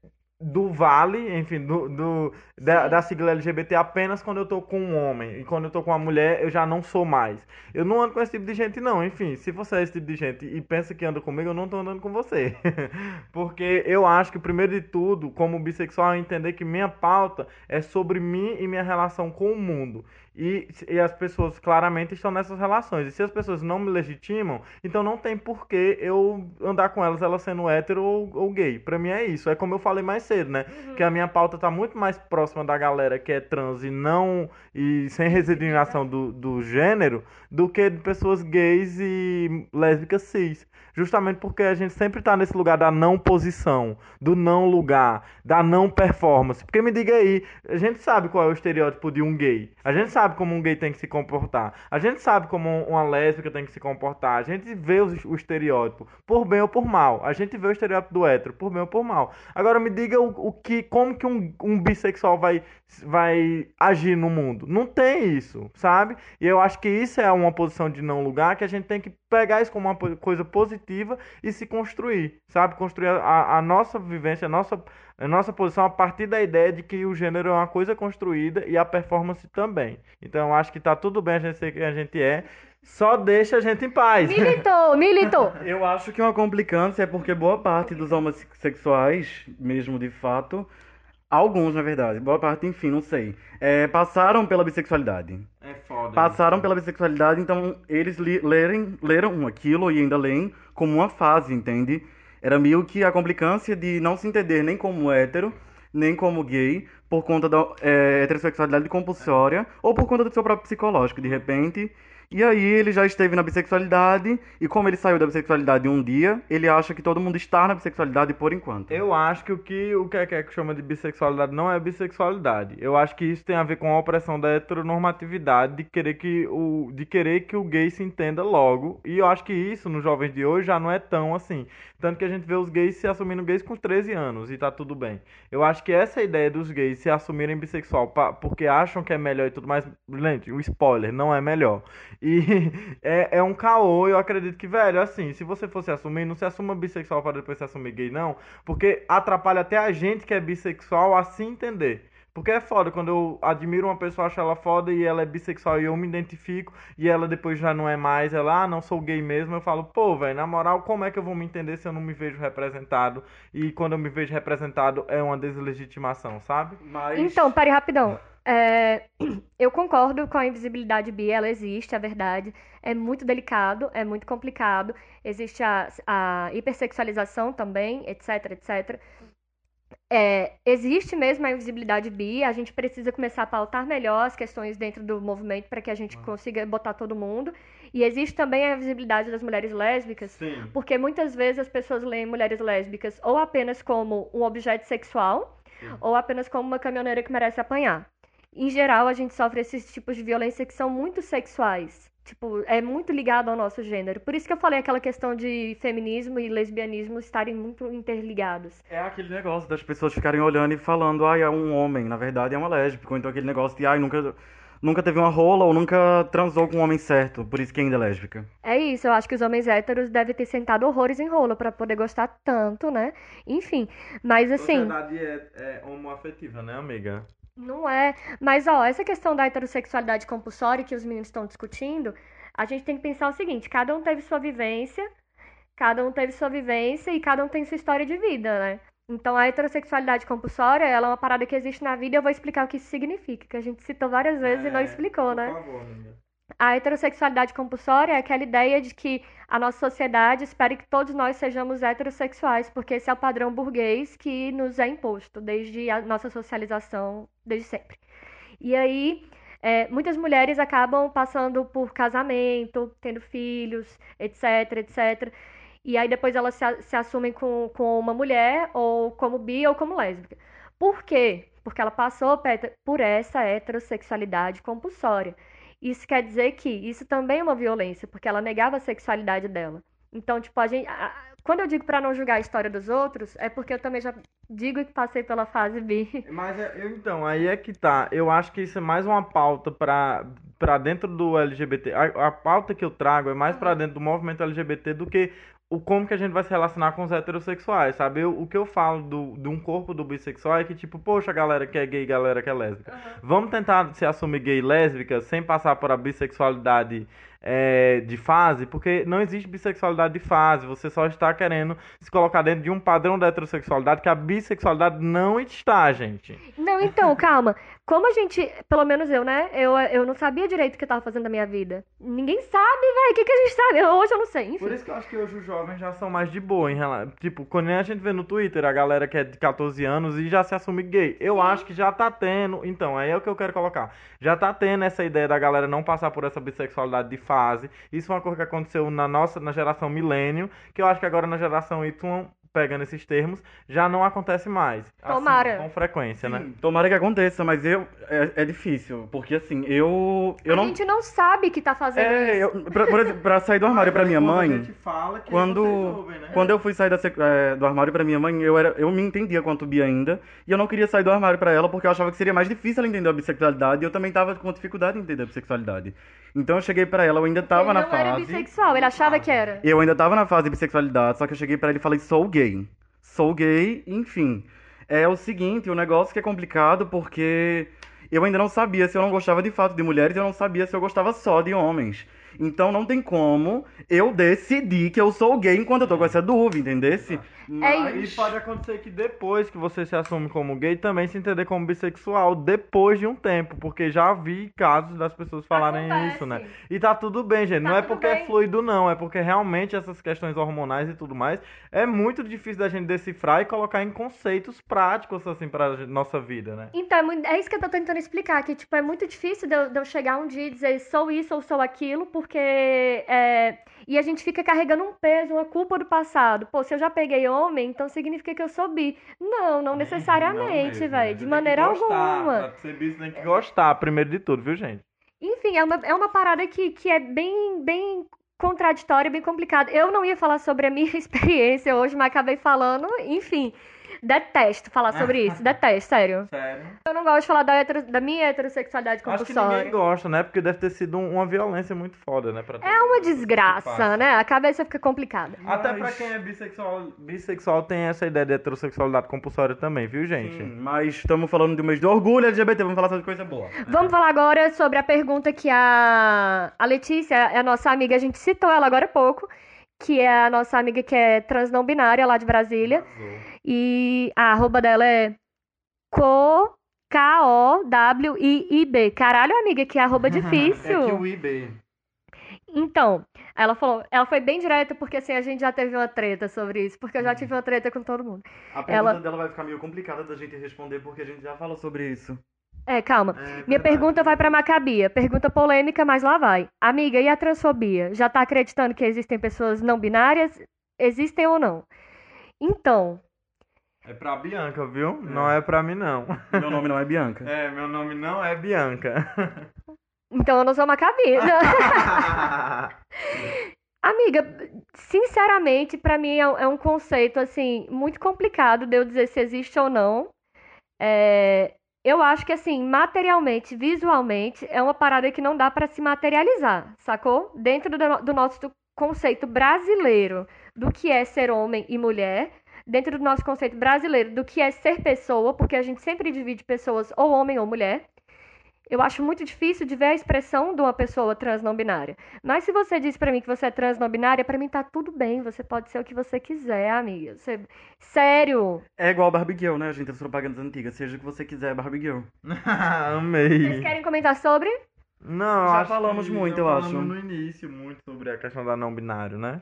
[SPEAKER 3] do vale, enfim, do, do- da, da sigla LGBT apenas quando eu tô com um homem. E quando eu tô com uma mulher, eu já não sou mais. Eu não ando com esse tipo de gente, não. Enfim, se você é esse tipo de gente e pensa que anda comigo, eu não tô andando com você. Porque eu acho que, primeiro de tudo, como bissexual, é entender que minha pauta é sobre mim e minha relação com o mundo. E, e as pessoas claramente estão nessas relações. E se as pessoas não me legitimam, então não tem porquê eu andar com elas, elas sendo hétero ou, ou gay. Pra mim é isso. É como eu falei mais cedo, né? Que a minha pauta tá muito mais próxima da galera que é trans e não. e sem resignação do, do gênero, do que de pessoas gays e lésbicas cis. Justamente porque a gente sempre tá nesse lugar da não posição, do não lugar, da não performance. Porque me diga aí, a gente sabe qual é o estereótipo de um gay. A gente sabe como um gay tem que se comportar. A gente sabe como uma lésbica tem que se comportar. A gente vê os- o estereótipo, por bem ou por mal. A gente vê o estereótipo do hétero, por bem ou por mal. Agora me diga o, o que, como que um, um bissexual vai, vai agir no mundo. Não tem isso, sabe? E eu acho que isso é uma posição de não lugar que a gente tem que pegar isso como uma coisa positiva e se construir, sabe? Construir a, a nossa vivência, a nossa, a nossa posição a partir da ideia de que o gênero é uma coisa construída e a performance também. Então eu acho que tá tudo bem a gente ser quem a gente é, só deixa a gente em paz.
[SPEAKER 1] Militou, militou!
[SPEAKER 2] Eu acho que uma complicância é porque boa parte dos homossexuais, mesmo de fato, alguns na verdade, boa parte, enfim, não sei, é, passaram pela bissexualidade.
[SPEAKER 3] É foda.
[SPEAKER 2] Passaram pela bissexualidade, então eles li- lerem, leram aquilo e ainda leem como uma fase, entende? Era meio que a complicância de não se entender nem como hétero, nem como gay, por conta da é, heterossexualidade compulsória, ou por conta do seu próprio psicológico, de repente. E aí ele já esteve na bissexualidade, e como ele saiu da bissexualidade um dia, ele acha que todo mundo está na bissexualidade por enquanto.
[SPEAKER 3] Eu acho que o que o que é que chama de bissexualidade não é bissexualidade. Eu acho que isso tem a ver com a opressão da heteronormatividade de querer que o de querer que o gay se entenda logo. E eu acho que isso nos jovens de hoje já não é tão assim. Tanto que a gente vê os gays se assumindo gays com 13 anos e tá tudo bem. Eu acho que essa ideia dos gays se assumirem bissexual pa- porque acham que é melhor e tudo mais, gente, o spoiler não é melhor. E é, é um caô, eu acredito que, velho, assim, se você fosse assumir, não se assuma bissexual para depois se assumir gay, não, porque atrapalha até a gente que é bissexual a se entender. Porque é foda quando eu admiro uma pessoa, acho ela foda e ela é bissexual e eu me identifico e ela depois já não é mais, ela, ah, não sou gay mesmo. Eu falo, pô, velho, na moral, como é que eu vou me entender se eu não me vejo representado? E quando eu me vejo representado é uma deslegitimação, sabe?
[SPEAKER 2] Mas...
[SPEAKER 1] Então, pare rapidão. é, eu concordo com a invisibilidade bi, ela existe, é verdade. É muito delicado, é muito complicado. Existe a, a hipersexualização também, etc, etc. É, existe mesmo a invisibilidade bi, a gente precisa começar a pautar melhor as questões dentro do movimento para que a gente consiga botar todo mundo. E existe também a visibilidade das mulheres lésbicas,
[SPEAKER 3] Sim.
[SPEAKER 1] porque muitas vezes as pessoas leem mulheres lésbicas ou apenas como um objeto sexual, ou apenas como uma caminhoneira que merece apanhar. Em geral, a gente sofre esses tipos de violência que são muito sexuais. Tipo, é muito ligado ao nosso gênero. Por isso que eu falei aquela questão de feminismo e lesbianismo estarem muito interligados.
[SPEAKER 2] É aquele negócio das pessoas ficarem olhando e falando, ai, é um homem, na verdade é uma lésbica. Ou então aquele negócio de, ai, nunca, nunca teve uma rola ou nunca transou com um homem certo, por isso que ainda é lésbica.
[SPEAKER 1] É isso, eu acho que os homens héteros devem ter sentado horrores em rola pra poder gostar tanto, né? Enfim, mas assim.
[SPEAKER 3] Sociedade é, é homoafetiva, né, amiga?
[SPEAKER 1] Não é. Mas, ó, essa questão da heterossexualidade compulsória que os meninos estão discutindo, a gente tem que pensar o seguinte: cada um teve sua vivência, cada um teve sua vivência e cada um tem sua história de vida, né? Então, a heterossexualidade compulsória, ela é uma parada que existe na vida e eu vou explicar o que isso significa, que a gente citou várias vezes e não
[SPEAKER 3] É,
[SPEAKER 1] explicou,
[SPEAKER 3] por
[SPEAKER 1] né?
[SPEAKER 3] favor, amiga.
[SPEAKER 1] A heterossexualidade compulsória é aquela ideia de que a nossa sociedade espera que todos nós sejamos heterossexuais, porque esse é o padrão burguês que nos é imposto desde a nossa socialização, desde sempre. E aí, é, muitas mulheres acabam passando por casamento, tendo filhos, etc, etc. E aí depois elas se, se assumem com, com uma mulher, ou como bi, ou como lésbica. Por quê? Porque ela passou por essa heterossexualidade compulsória. Isso quer dizer que isso também é uma violência, porque ela negava a sexualidade dela. Então, tipo, a gente. a- Quando eu digo pra não julgar a história dos outros, é porque eu também já digo que passei pela fase bi.
[SPEAKER 3] Mas é- eu, então, aí é que tá. Eu acho que isso é mais uma pauta pra, pra dentro do LGBT. A, a pauta que eu trago é mais pra dentro do movimento LGBT do que o como que a gente vai se relacionar com os heterossexuais, sabe? Eu- o que eu falo do, de um corpo do bissexual é que, tipo, poxa, galera que é gay, galera que é lésbica. Vamos tentar se assumir gay e lésbica sem passar por a bissexualidade é, de fase, porque não existe bissexualidade de fase. Você só está querendo se colocar dentro de um padrão da heterossexualidade que a bissexualidade não está, gente.
[SPEAKER 1] Não, então, calma. Como a gente, pelo menos eu, né? Eu, eu não sabia direito o que eu tava fazendo da minha vida. Ninguém sabe, velho. O que, que a gente sabe? Hoje eu não sei. Enfim.
[SPEAKER 3] Por isso que eu acho que hoje os jovens já são mais de boa em relação. Tipo, quando a gente vê no Twitter a galera que é de 14 anos e já se assume gay. Eu acho que já tá tendo. Então, aí é o que eu quero colocar. Já tá tendo essa ideia da galera não passar por essa bissexualidade de fase. Isso foi uma coisa que aconteceu na nossa, na geração milênio, que eu acho que agora na geração Y, pegando esses termos, já não acontece mais. Assim,
[SPEAKER 1] Tomara.
[SPEAKER 3] com frequência, né?
[SPEAKER 2] Sim, Tomara que aconteça, mas eu é, é difícil, porque assim, eu eu
[SPEAKER 1] a
[SPEAKER 2] não
[SPEAKER 1] gente não sabe que tá fazendo
[SPEAKER 2] é,
[SPEAKER 1] isso.
[SPEAKER 2] eu, pra, por exemplo, pra sair do armário pra minha mãe,
[SPEAKER 3] gente fala que
[SPEAKER 2] quando
[SPEAKER 3] ouvem, né?
[SPEAKER 2] quando eu fui sair da é, do armário pra minha mãe, eu era eu me entendia quanto bi ainda, e eu não queria sair do armário pra ela porque eu achava que seria mais difícil ela entender a bissexualidade, e eu também tava com dificuldade em entender a bissexualidade. Então eu cheguei pra ela, eu ainda tava
[SPEAKER 1] ele
[SPEAKER 2] na
[SPEAKER 1] não era
[SPEAKER 2] fase
[SPEAKER 1] bissexual, ele achava que era.
[SPEAKER 2] eu ainda tava na fase de bissexualidade, só que eu cheguei pra ele e falei, sou gay. Sou gay, enfim. É o seguinte, o negócio que é complicado porque eu ainda não sabia se eu não gostava de fato de mulheres, eu não sabia se eu gostava só de homens. Então não tem como eu decidir que eu sou gay enquanto eu tô com essa dúvida, entendesse?
[SPEAKER 1] É
[SPEAKER 3] E
[SPEAKER 1] isso.
[SPEAKER 3] pode acontecer que depois que você se assume como gay, também se entender como bissexual, depois de um tempo, porque já vi casos das pessoas falarem
[SPEAKER 1] Acontece.
[SPEAKER 3] isso, né? E tá tudo bem, gente.
[SPEAKER 1] Tá
[SPEAKER 3] não é porque é
[SPEAKER 1] bem.
[SPEAKER 3] fluido, não. É porque realmente essas questões hormonais e tudo mais é muito difícil da gente decifrar e colocar em conceitos práticos, assim, pra nossa vida, né?
[SPEAKER 1] Então, é, é isso que eu tô tentando explicar, que, tipo, é muito difícil de eu, de eu chegar um dia e dizer sou isso ou sou aquilo, porque... é, E a gente fica carregando um peso, uma culpa do passado. Pô, se eu já peguei homem, então significa que eu sou bi. Não, não necessariamente, velho. De maneira alguma.
[SPEAKER 3] Pra ser bi, você tem que gostar, primeiro de tudo, viu, gente?
[SPEAKER 1] Enfim, é uma, é uma parada que, que é bem, bem contraditória, bem complicada. Eu não ia falar sobre a minha experiência hoje, mas acabei falando. Enfim, detesto falar sobre isso. Detesto, sério.
[SPEAKER 3] Sério.
[SPEAKER 1] Eu não gosto de falar da, hetero- da minha heterossexualidade
[SPEAKER 3] Acho que
[SPEAKER 1] compulsória.
[SPEAKER 3] ninguém gosta, né? Porque deve ter sido um- uma violência muito foda, né? pra
[SPEAKER 1] É uma desgraça, né? A cabeça fica complicada.
[SPEAKER 3] Até
[SPEAKER 2] Mas-
[SPEAKER 3] pra quem é bissexual, bissexual tem essa ideia de heterossexualidade compulsória também, viu, gente?
[SPEAKER 2] Sim, mas estamos falando de um mês de orgulho LGBT, vamos falar sobre coisa boa.
[SPEAKER 1] Vamos falar agora sobre a pergunta que a, a Letícia, é a nossa amiga, a gente citou ela agora há pouco, que é a nossa amiga que é trans não binária lá de Brasília. E a arroba dela é co K-O-W-I-I-B. Caralho, amiga, que arroba difícil.
[SPEAKER 3] É que o IB.
[SPEAKER 1] Então, ela falou, ela foi bem direta porque assim a gente já teve uma treta sobre isso, porque eu já tive uma treta com todo mundo.
[SPEAKER 2] A pergunta
[SPEAKER 1] Ela-
[SPEAKER 2] dela vai ficar meio complicada da gente responder porque a gente já falou sobre isso.
[SPEAKER 1] É, calma.
[SPEAKER 3] É
[SPEAKER 1] Minha
[SPEAKER 3] verdade.
[SPEAKER 1] pergunta vai pra Macabia. Pergunta polêmica, mas lá vai. Amiga, e a transfobia? Já tá acreditando que existem pessoas não binárias? Existem ou não? Então,
[SPEAKER 3] É pra Bianca, viu? Não é pra mim, não.
[SPEAKER 2] Meu nome não é Bianca.
[SPEAKER 3] É, meu nome não é Bianca.
[SPEAKER 1] então eu não sou Macabia. Amiga, sinceramente, pra mim é um- é um conceito assim muito complicado de eu dizer se existe ou não. É, eu acho que assim, materialmente, visualmente, é uma parada que não dá pra se materializar, sacou? Dentro do, do nosso conceito brasileiro do que é ser homem e mulher, dentro do nosso conceito brasileiro do que é ser pessoa, porque a gente sempre divide pessoas ou homem ou mulher. Eu acho muito difícil de ver a expressão de uma pessoa trans não binária. Mas se você diz pra mim que você é trans não binária, pra mim tá tudo bem. Você pode ser o que você quiser, amiga. Você... Sério.
[SPEAKER 2] É igual Barbie Girl, né, gente? As propagandas antigas. Seja o que você quiser, Barbie Girl.
[SPEAKER 1] Vocês
[SPEAKER 3] Amei.
[SPEAKER 1] querem comentar sobre?
[SPEAKER 3] Não,
[SPEAKER 2] Já
[SPEAKER 3] acho
[SPEAKER 2] falamos
[SPEAKER 3] que
[SPEAKER 2] muito,
[SPEAKER 3] já
[SPEAKER 2] eu
[SPEAKER 3] falamos
[SPEAKER 2] acho.
[SPEAKER 3] no início muito sobre a questão da não binário, né?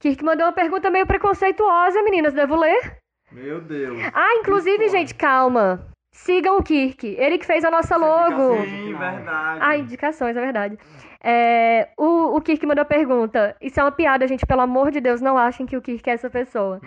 [SPEAKER 1] Kirk mandou uma pergunta meio preconceituosa, meninas. Devo ler?
[SPEAKER 3] Meu Deus.
[SPEAKER 1] Ah, inclusive, gente, calma. Sigam o Kirk. Ele que fez a nossa logo.
[SPEAKER 3] Sim, verdade.
[SPEAKER 1] Ah, indicações, é verdade. É, o, o Kirk mandou pergunta. Isso é uma piada, gente. Pelo amor de Deus, não achem que o Kirk é essa pessoa.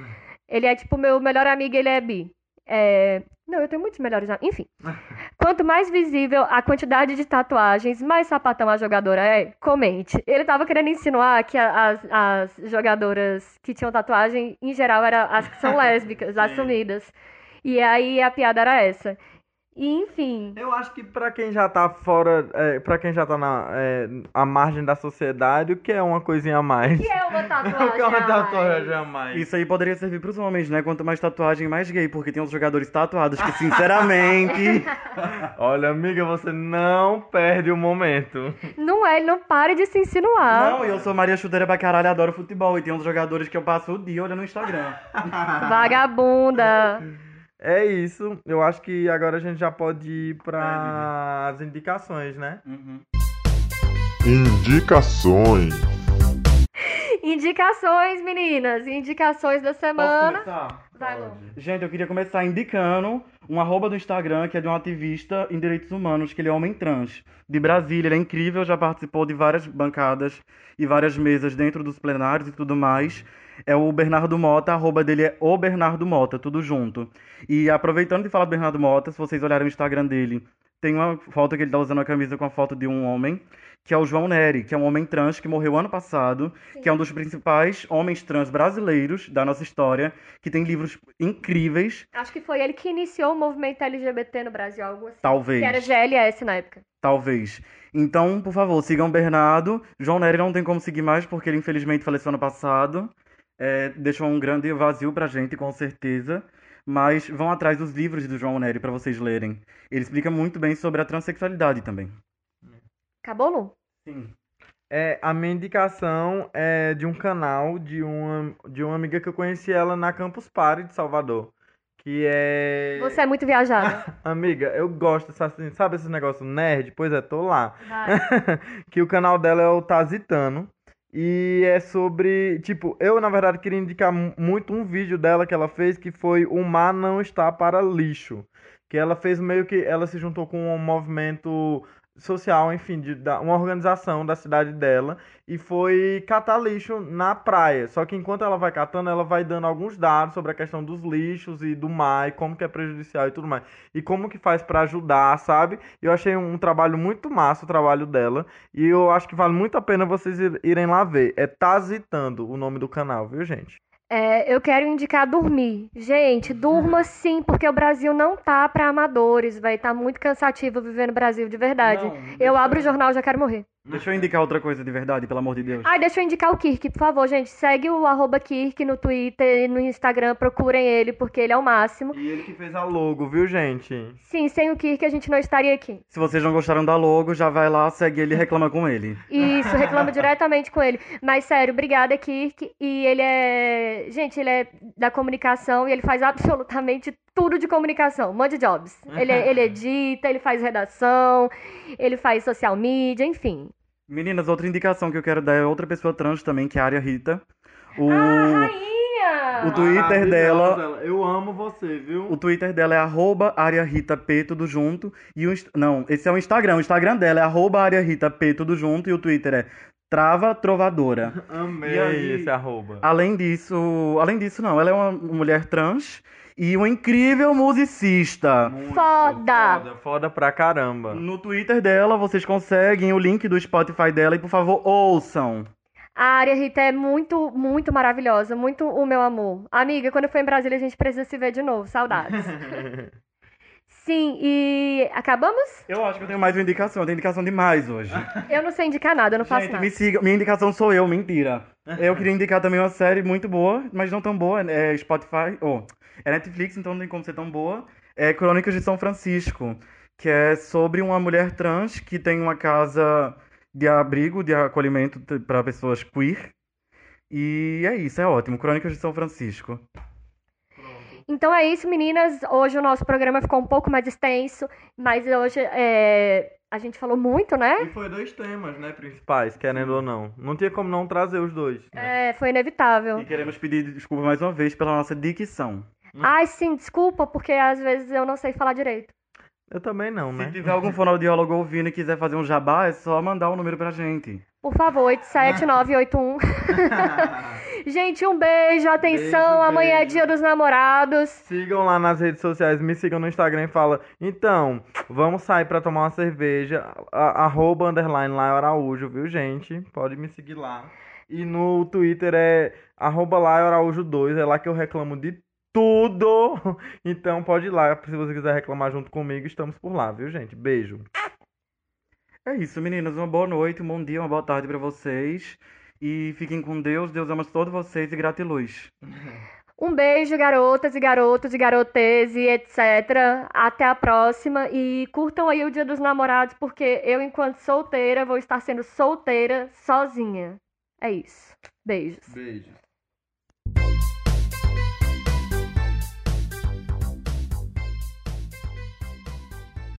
[SPEAKER 1] Ele é tipo meu melhor amigo, ele é bi. É, Não, eu tenho muitos melhores amigos. Enfim. Quanto mais visível a quantidade de tatuagens, mais sapatão a jogadora é, comente. Ele tava querendo insinuar que as, as jogadoras que tinham tatuagem, em geral, eram as que são lésbicas, assumidas. E aí a piada era essa. E, enfim.
[SPEAKER 3] Eu acho que pra quem já tá fora, é, pra quem já tá na é, à margem da sociedade, o que é uma coisinha a mais?
[SPEAKER 1] que é uma
[SPEAKER 3] O
[SPEAKER 1] tatuagem?
[SPEAKER 3] que é uma
[SPEAKER 1] a mais?
[SPEAKER 3] tatuagem a mais?
[SPEAKER 2] Isso aí poderia servir pros homens, né? Quanto mais tatuagem, mais gay. Porque tem uns jogadores tatuados que, sinceramente...
[SPEAKER 3] Olha, amiga, você não perde o momento.
[SPEAKER 1] Não é, ele não para de se insinuar.
[SPEAKER 2] Não, eu sou Maria Chuteira pra caralho, adoro futebol. E tem uns jogadores que eu passo o dia olhando no Instagram.
[SPEAKER 1] Vagabunda.
[SPEAKER 3] É isso. Eu acho que agora a gente já pode ir
[SPEAKER 2] É,
[SPEAKER 3] para as indicações, né?
[SPEAKER 2] Uhum.
[SPEAKER 4] Indicações.
[SPEAKER 1] Indicações, meninas. Indicações da
[SPEAKER 2] Posso
[SPEAKER 1] semana.
[SPEAKER 2] começar?
[SPEAKER 1] Vai, Lu.
[SPEAKER 2] Gente, eu queria começar indicando um arroba do Instagram que é de um ativista em direitos humanos, que ele é homem trans. De Brasília, ele é incrível, já participou de várias bancadas e várias mesas dentro dos plenários e tudo mais. É o Bernardo Mota, a arroba dele é o Bernardo Mota, tudo junto. E aproveitando de falar do Bernardo Mota, se vocês olharem o Instagram dele, tem uma foto que ele tá usando a camisa com a foto de um homem, que é o João Neri, que é um homem trans que morreu ano passado, que é um dos principais homens trans brasileiros da nossa história, que tem livros incríveis,
[SPEAKER 1] Acho que foi ele que iniciou o movimento LGBT no Brasil, algo assim.
[SPEAKER 2] talvez.
[SPEAKER 1] Que era GLS na época.
[SPEAKER 2] Talvez. Então, por favor, sigam o Bernardo. João Nery não tem como seguir mais, porque ele infelizmente faleceu ano passado. É, deixou um grande vazio pra gente, com certeza. Mas vão atrás dos livros do João Nery pra vocês lerem. Ele explica muito bem sobre a transexualidade também.
[SPEAKER 1] Acabou, Lu?
[SPEAKER 2] Sim.
[SPEAKER 3] É, a minha indicação é de um canal de uma, de uma amiga que eu conheci ela na Campus Party de Salvador. Que é.
[SPEAKER 1] Você é muito viajada.
[SPEAKER 3] Amiga, eu gosto, dessa- sabe esse negócio nerd? Pois é, tô lá. Que o canal dela é o Tazitano. E é sobre. Tipo, eu na verdade queria indicar mu- muito um vídeo dela que ela fez que foi O Mar Não Está para Lixo. Que ela fez meio que. Ela se juntou com um movimento social, enfim, de, da, uma organização da cidade dela. E foi catar lixo na praia. Só que enquanto ela vai catando, ela vai dando alguns dados sobre a questão dos lixos e do mar, e como que é prejudicial e tudo mais. E como que faz pra ajudar, sabe? Eu achei um trabalho muito massa o trabalho dela. E eu acho que vale muito a pena vocês ir- irem lá ver. É Tazitando o nome do canal, viu, gente?
[SPEAKER 1] É, eu quero indicar dormir. Gente, durma sim, porque o Brasil não tá pra amadores, vai tá muito cansativo viver no Brasil, de verdade.
[SPEAKER 2] Não,
[SPEAKER 1] eu abro o jornal e já quero morrer.
[SPEAKER 2] Deixa eu indicar outra coisa de verdade, pelo amor de Deus.
[SPEAKER 1] Ai, deixa eu indicar o Kirk, por favor, gente. Segue o arroba Kirk no Twitter e no Instagram, procurem ele, porque ele é o máximo.
[SPEAKER 3] E ele que fez a logo, viu, gente?
[SPEAKER 1] Sim, sem o Kirk a gente não estaria aqui.
[SPEAKER 2] Se vocês não gostaram da logo, já vai lá, segue ele e reclama com ele.
[SPEAKER 1] Isso, reclamo diretamente com ele. Mas sério, obrigada, Kirk. E ele é. Gente, ele é da comunicação e ele faz absolutamente tudo de comunicação, um monte de jobs. Ele, ele edita, ele faz redação, ele faz social media, enfim.
[SPEAKER 2] Meninas, outra indicação que eu quero dar é outra pessoa trans também, que é a Área Rita. O,
[SPEAKER 1] Ah, rainha!
[SPEAKER 2] o Twitter dela.
[SPEAKER 3] Eu amo você, viu?
[SPEAKER 2] O Twitter dela é arroba AriaRitaP, tudo junto. E o, não, esse é o Instagram. O Instagram dela é arroba AriaRitaP, tudo junto. E o Twitter é Trava Trovadora.
[SPEAKER 3] Amei
[SPEAKER 2] E aí-
[SPEAKER 3] esse arroba.
[SPEAKER 2] Além disso, além disso, não, ela é uma mulher trans e uma incrível musicista.
[SPEAKER 3] Muito
[SPEAKER 1] Foda!
[SPEAKER 3] Foda, foda pra caramba.
[SPEAKER 2] No Twitter dela, vocês conseguem o link do Spotify dela e, por favor, ouçam.
[SPEAKER 1] A área Rita é muito, muito maravilhosa, muito o meu amor. Amiga, quando eu for em Brasília, a gente precisa se ver de novo. Saudades. Sim, e acabamos?
[SPEAKER 2] Eu acho que eu tenho mais uma indicação. Eu tenho indicação demais hoje.
[SPEAKER 1] Eu não sei indicar nada, eu não faço
[SPEAKER 2] Gente,
[SPEAKER 1] nada.
[SPEAKER 2] me siga. Minha indicação sou eu, mentira. Eu queria indicar também uma série muito boa, mas não tão boa. É Spotify. Oh, é Netflix, então não tem como ser tão boa. É Crônicas de São Francisco, que é sobre uma mulher trans que tem uma casa de abrigo, de acolhimento para pessoas queer. E é isso, é ótimo. Crônicas de São Francisco.
[SPEAKER 1] Então é isso, meninas. Hoje o nosso programa ficou um pouco mais extenso, mas hoje é, a gente falou muito, né?
[SPEAKER 3] E foi dois temas, né, principais, querendo ou não. Não tinha como não trazer os dois. né?
[SPEAKER 1] É, foi inevitável.
[SPEAKER 2] E queremos pedir desculpa mais uma vez pela nossa dicção.
[SPEAKER 1] Ai, sim, desculpa, porque às vezes eu não sei falar direito.
[SPEAKER 3] Eu também não,
[SPEAKER 2] Se
[SPEAKER 3] né?
[SPEAKER 2] tiver algum fonoaudiólogo ouvindo e quiser fazer um jabá, é só mandar um número pra gente.
[SPEAKER 1] Por favor, 87981. gente, um beijo, atenção.
[SPEAKER 3] Beijo,
[SPEAKER 1] Amanhã é
[SPEAKER 3] beijo.
[SPEAKER 1] dia dos namorados.
[SPEAKER 3] Sigam lá nas redes sociais, me sigam no Instagram e fala, então, vamos sair pra tomar uma cerveja, a- arroba underline lá Araújo, viu gente? Pode me seguir lá. E no Twitter é arroba lá Araújo 2, é lá que eu reclamo de tudo. Então pode ir lá, se você quiser reclamar junto comigo, estamos por lá, viu gente? Beijo.
[SPEAKER 2] É isso, meninas. Uma boa noite, um bom dia, uma boa tarde pra vocês. E fiquem com Deus. Deus ama todos vocês e gratiluz.
[SPEAKER 1] Um beijo, garotas e garotos e garotes e etc. Até a próxima. E curtam aí o Dia dos Namorados, porque eu, enquanto solteira, vou estar sendo solteira sozinha. É isso. Beijos.
[SPEAKER 3] Beijos.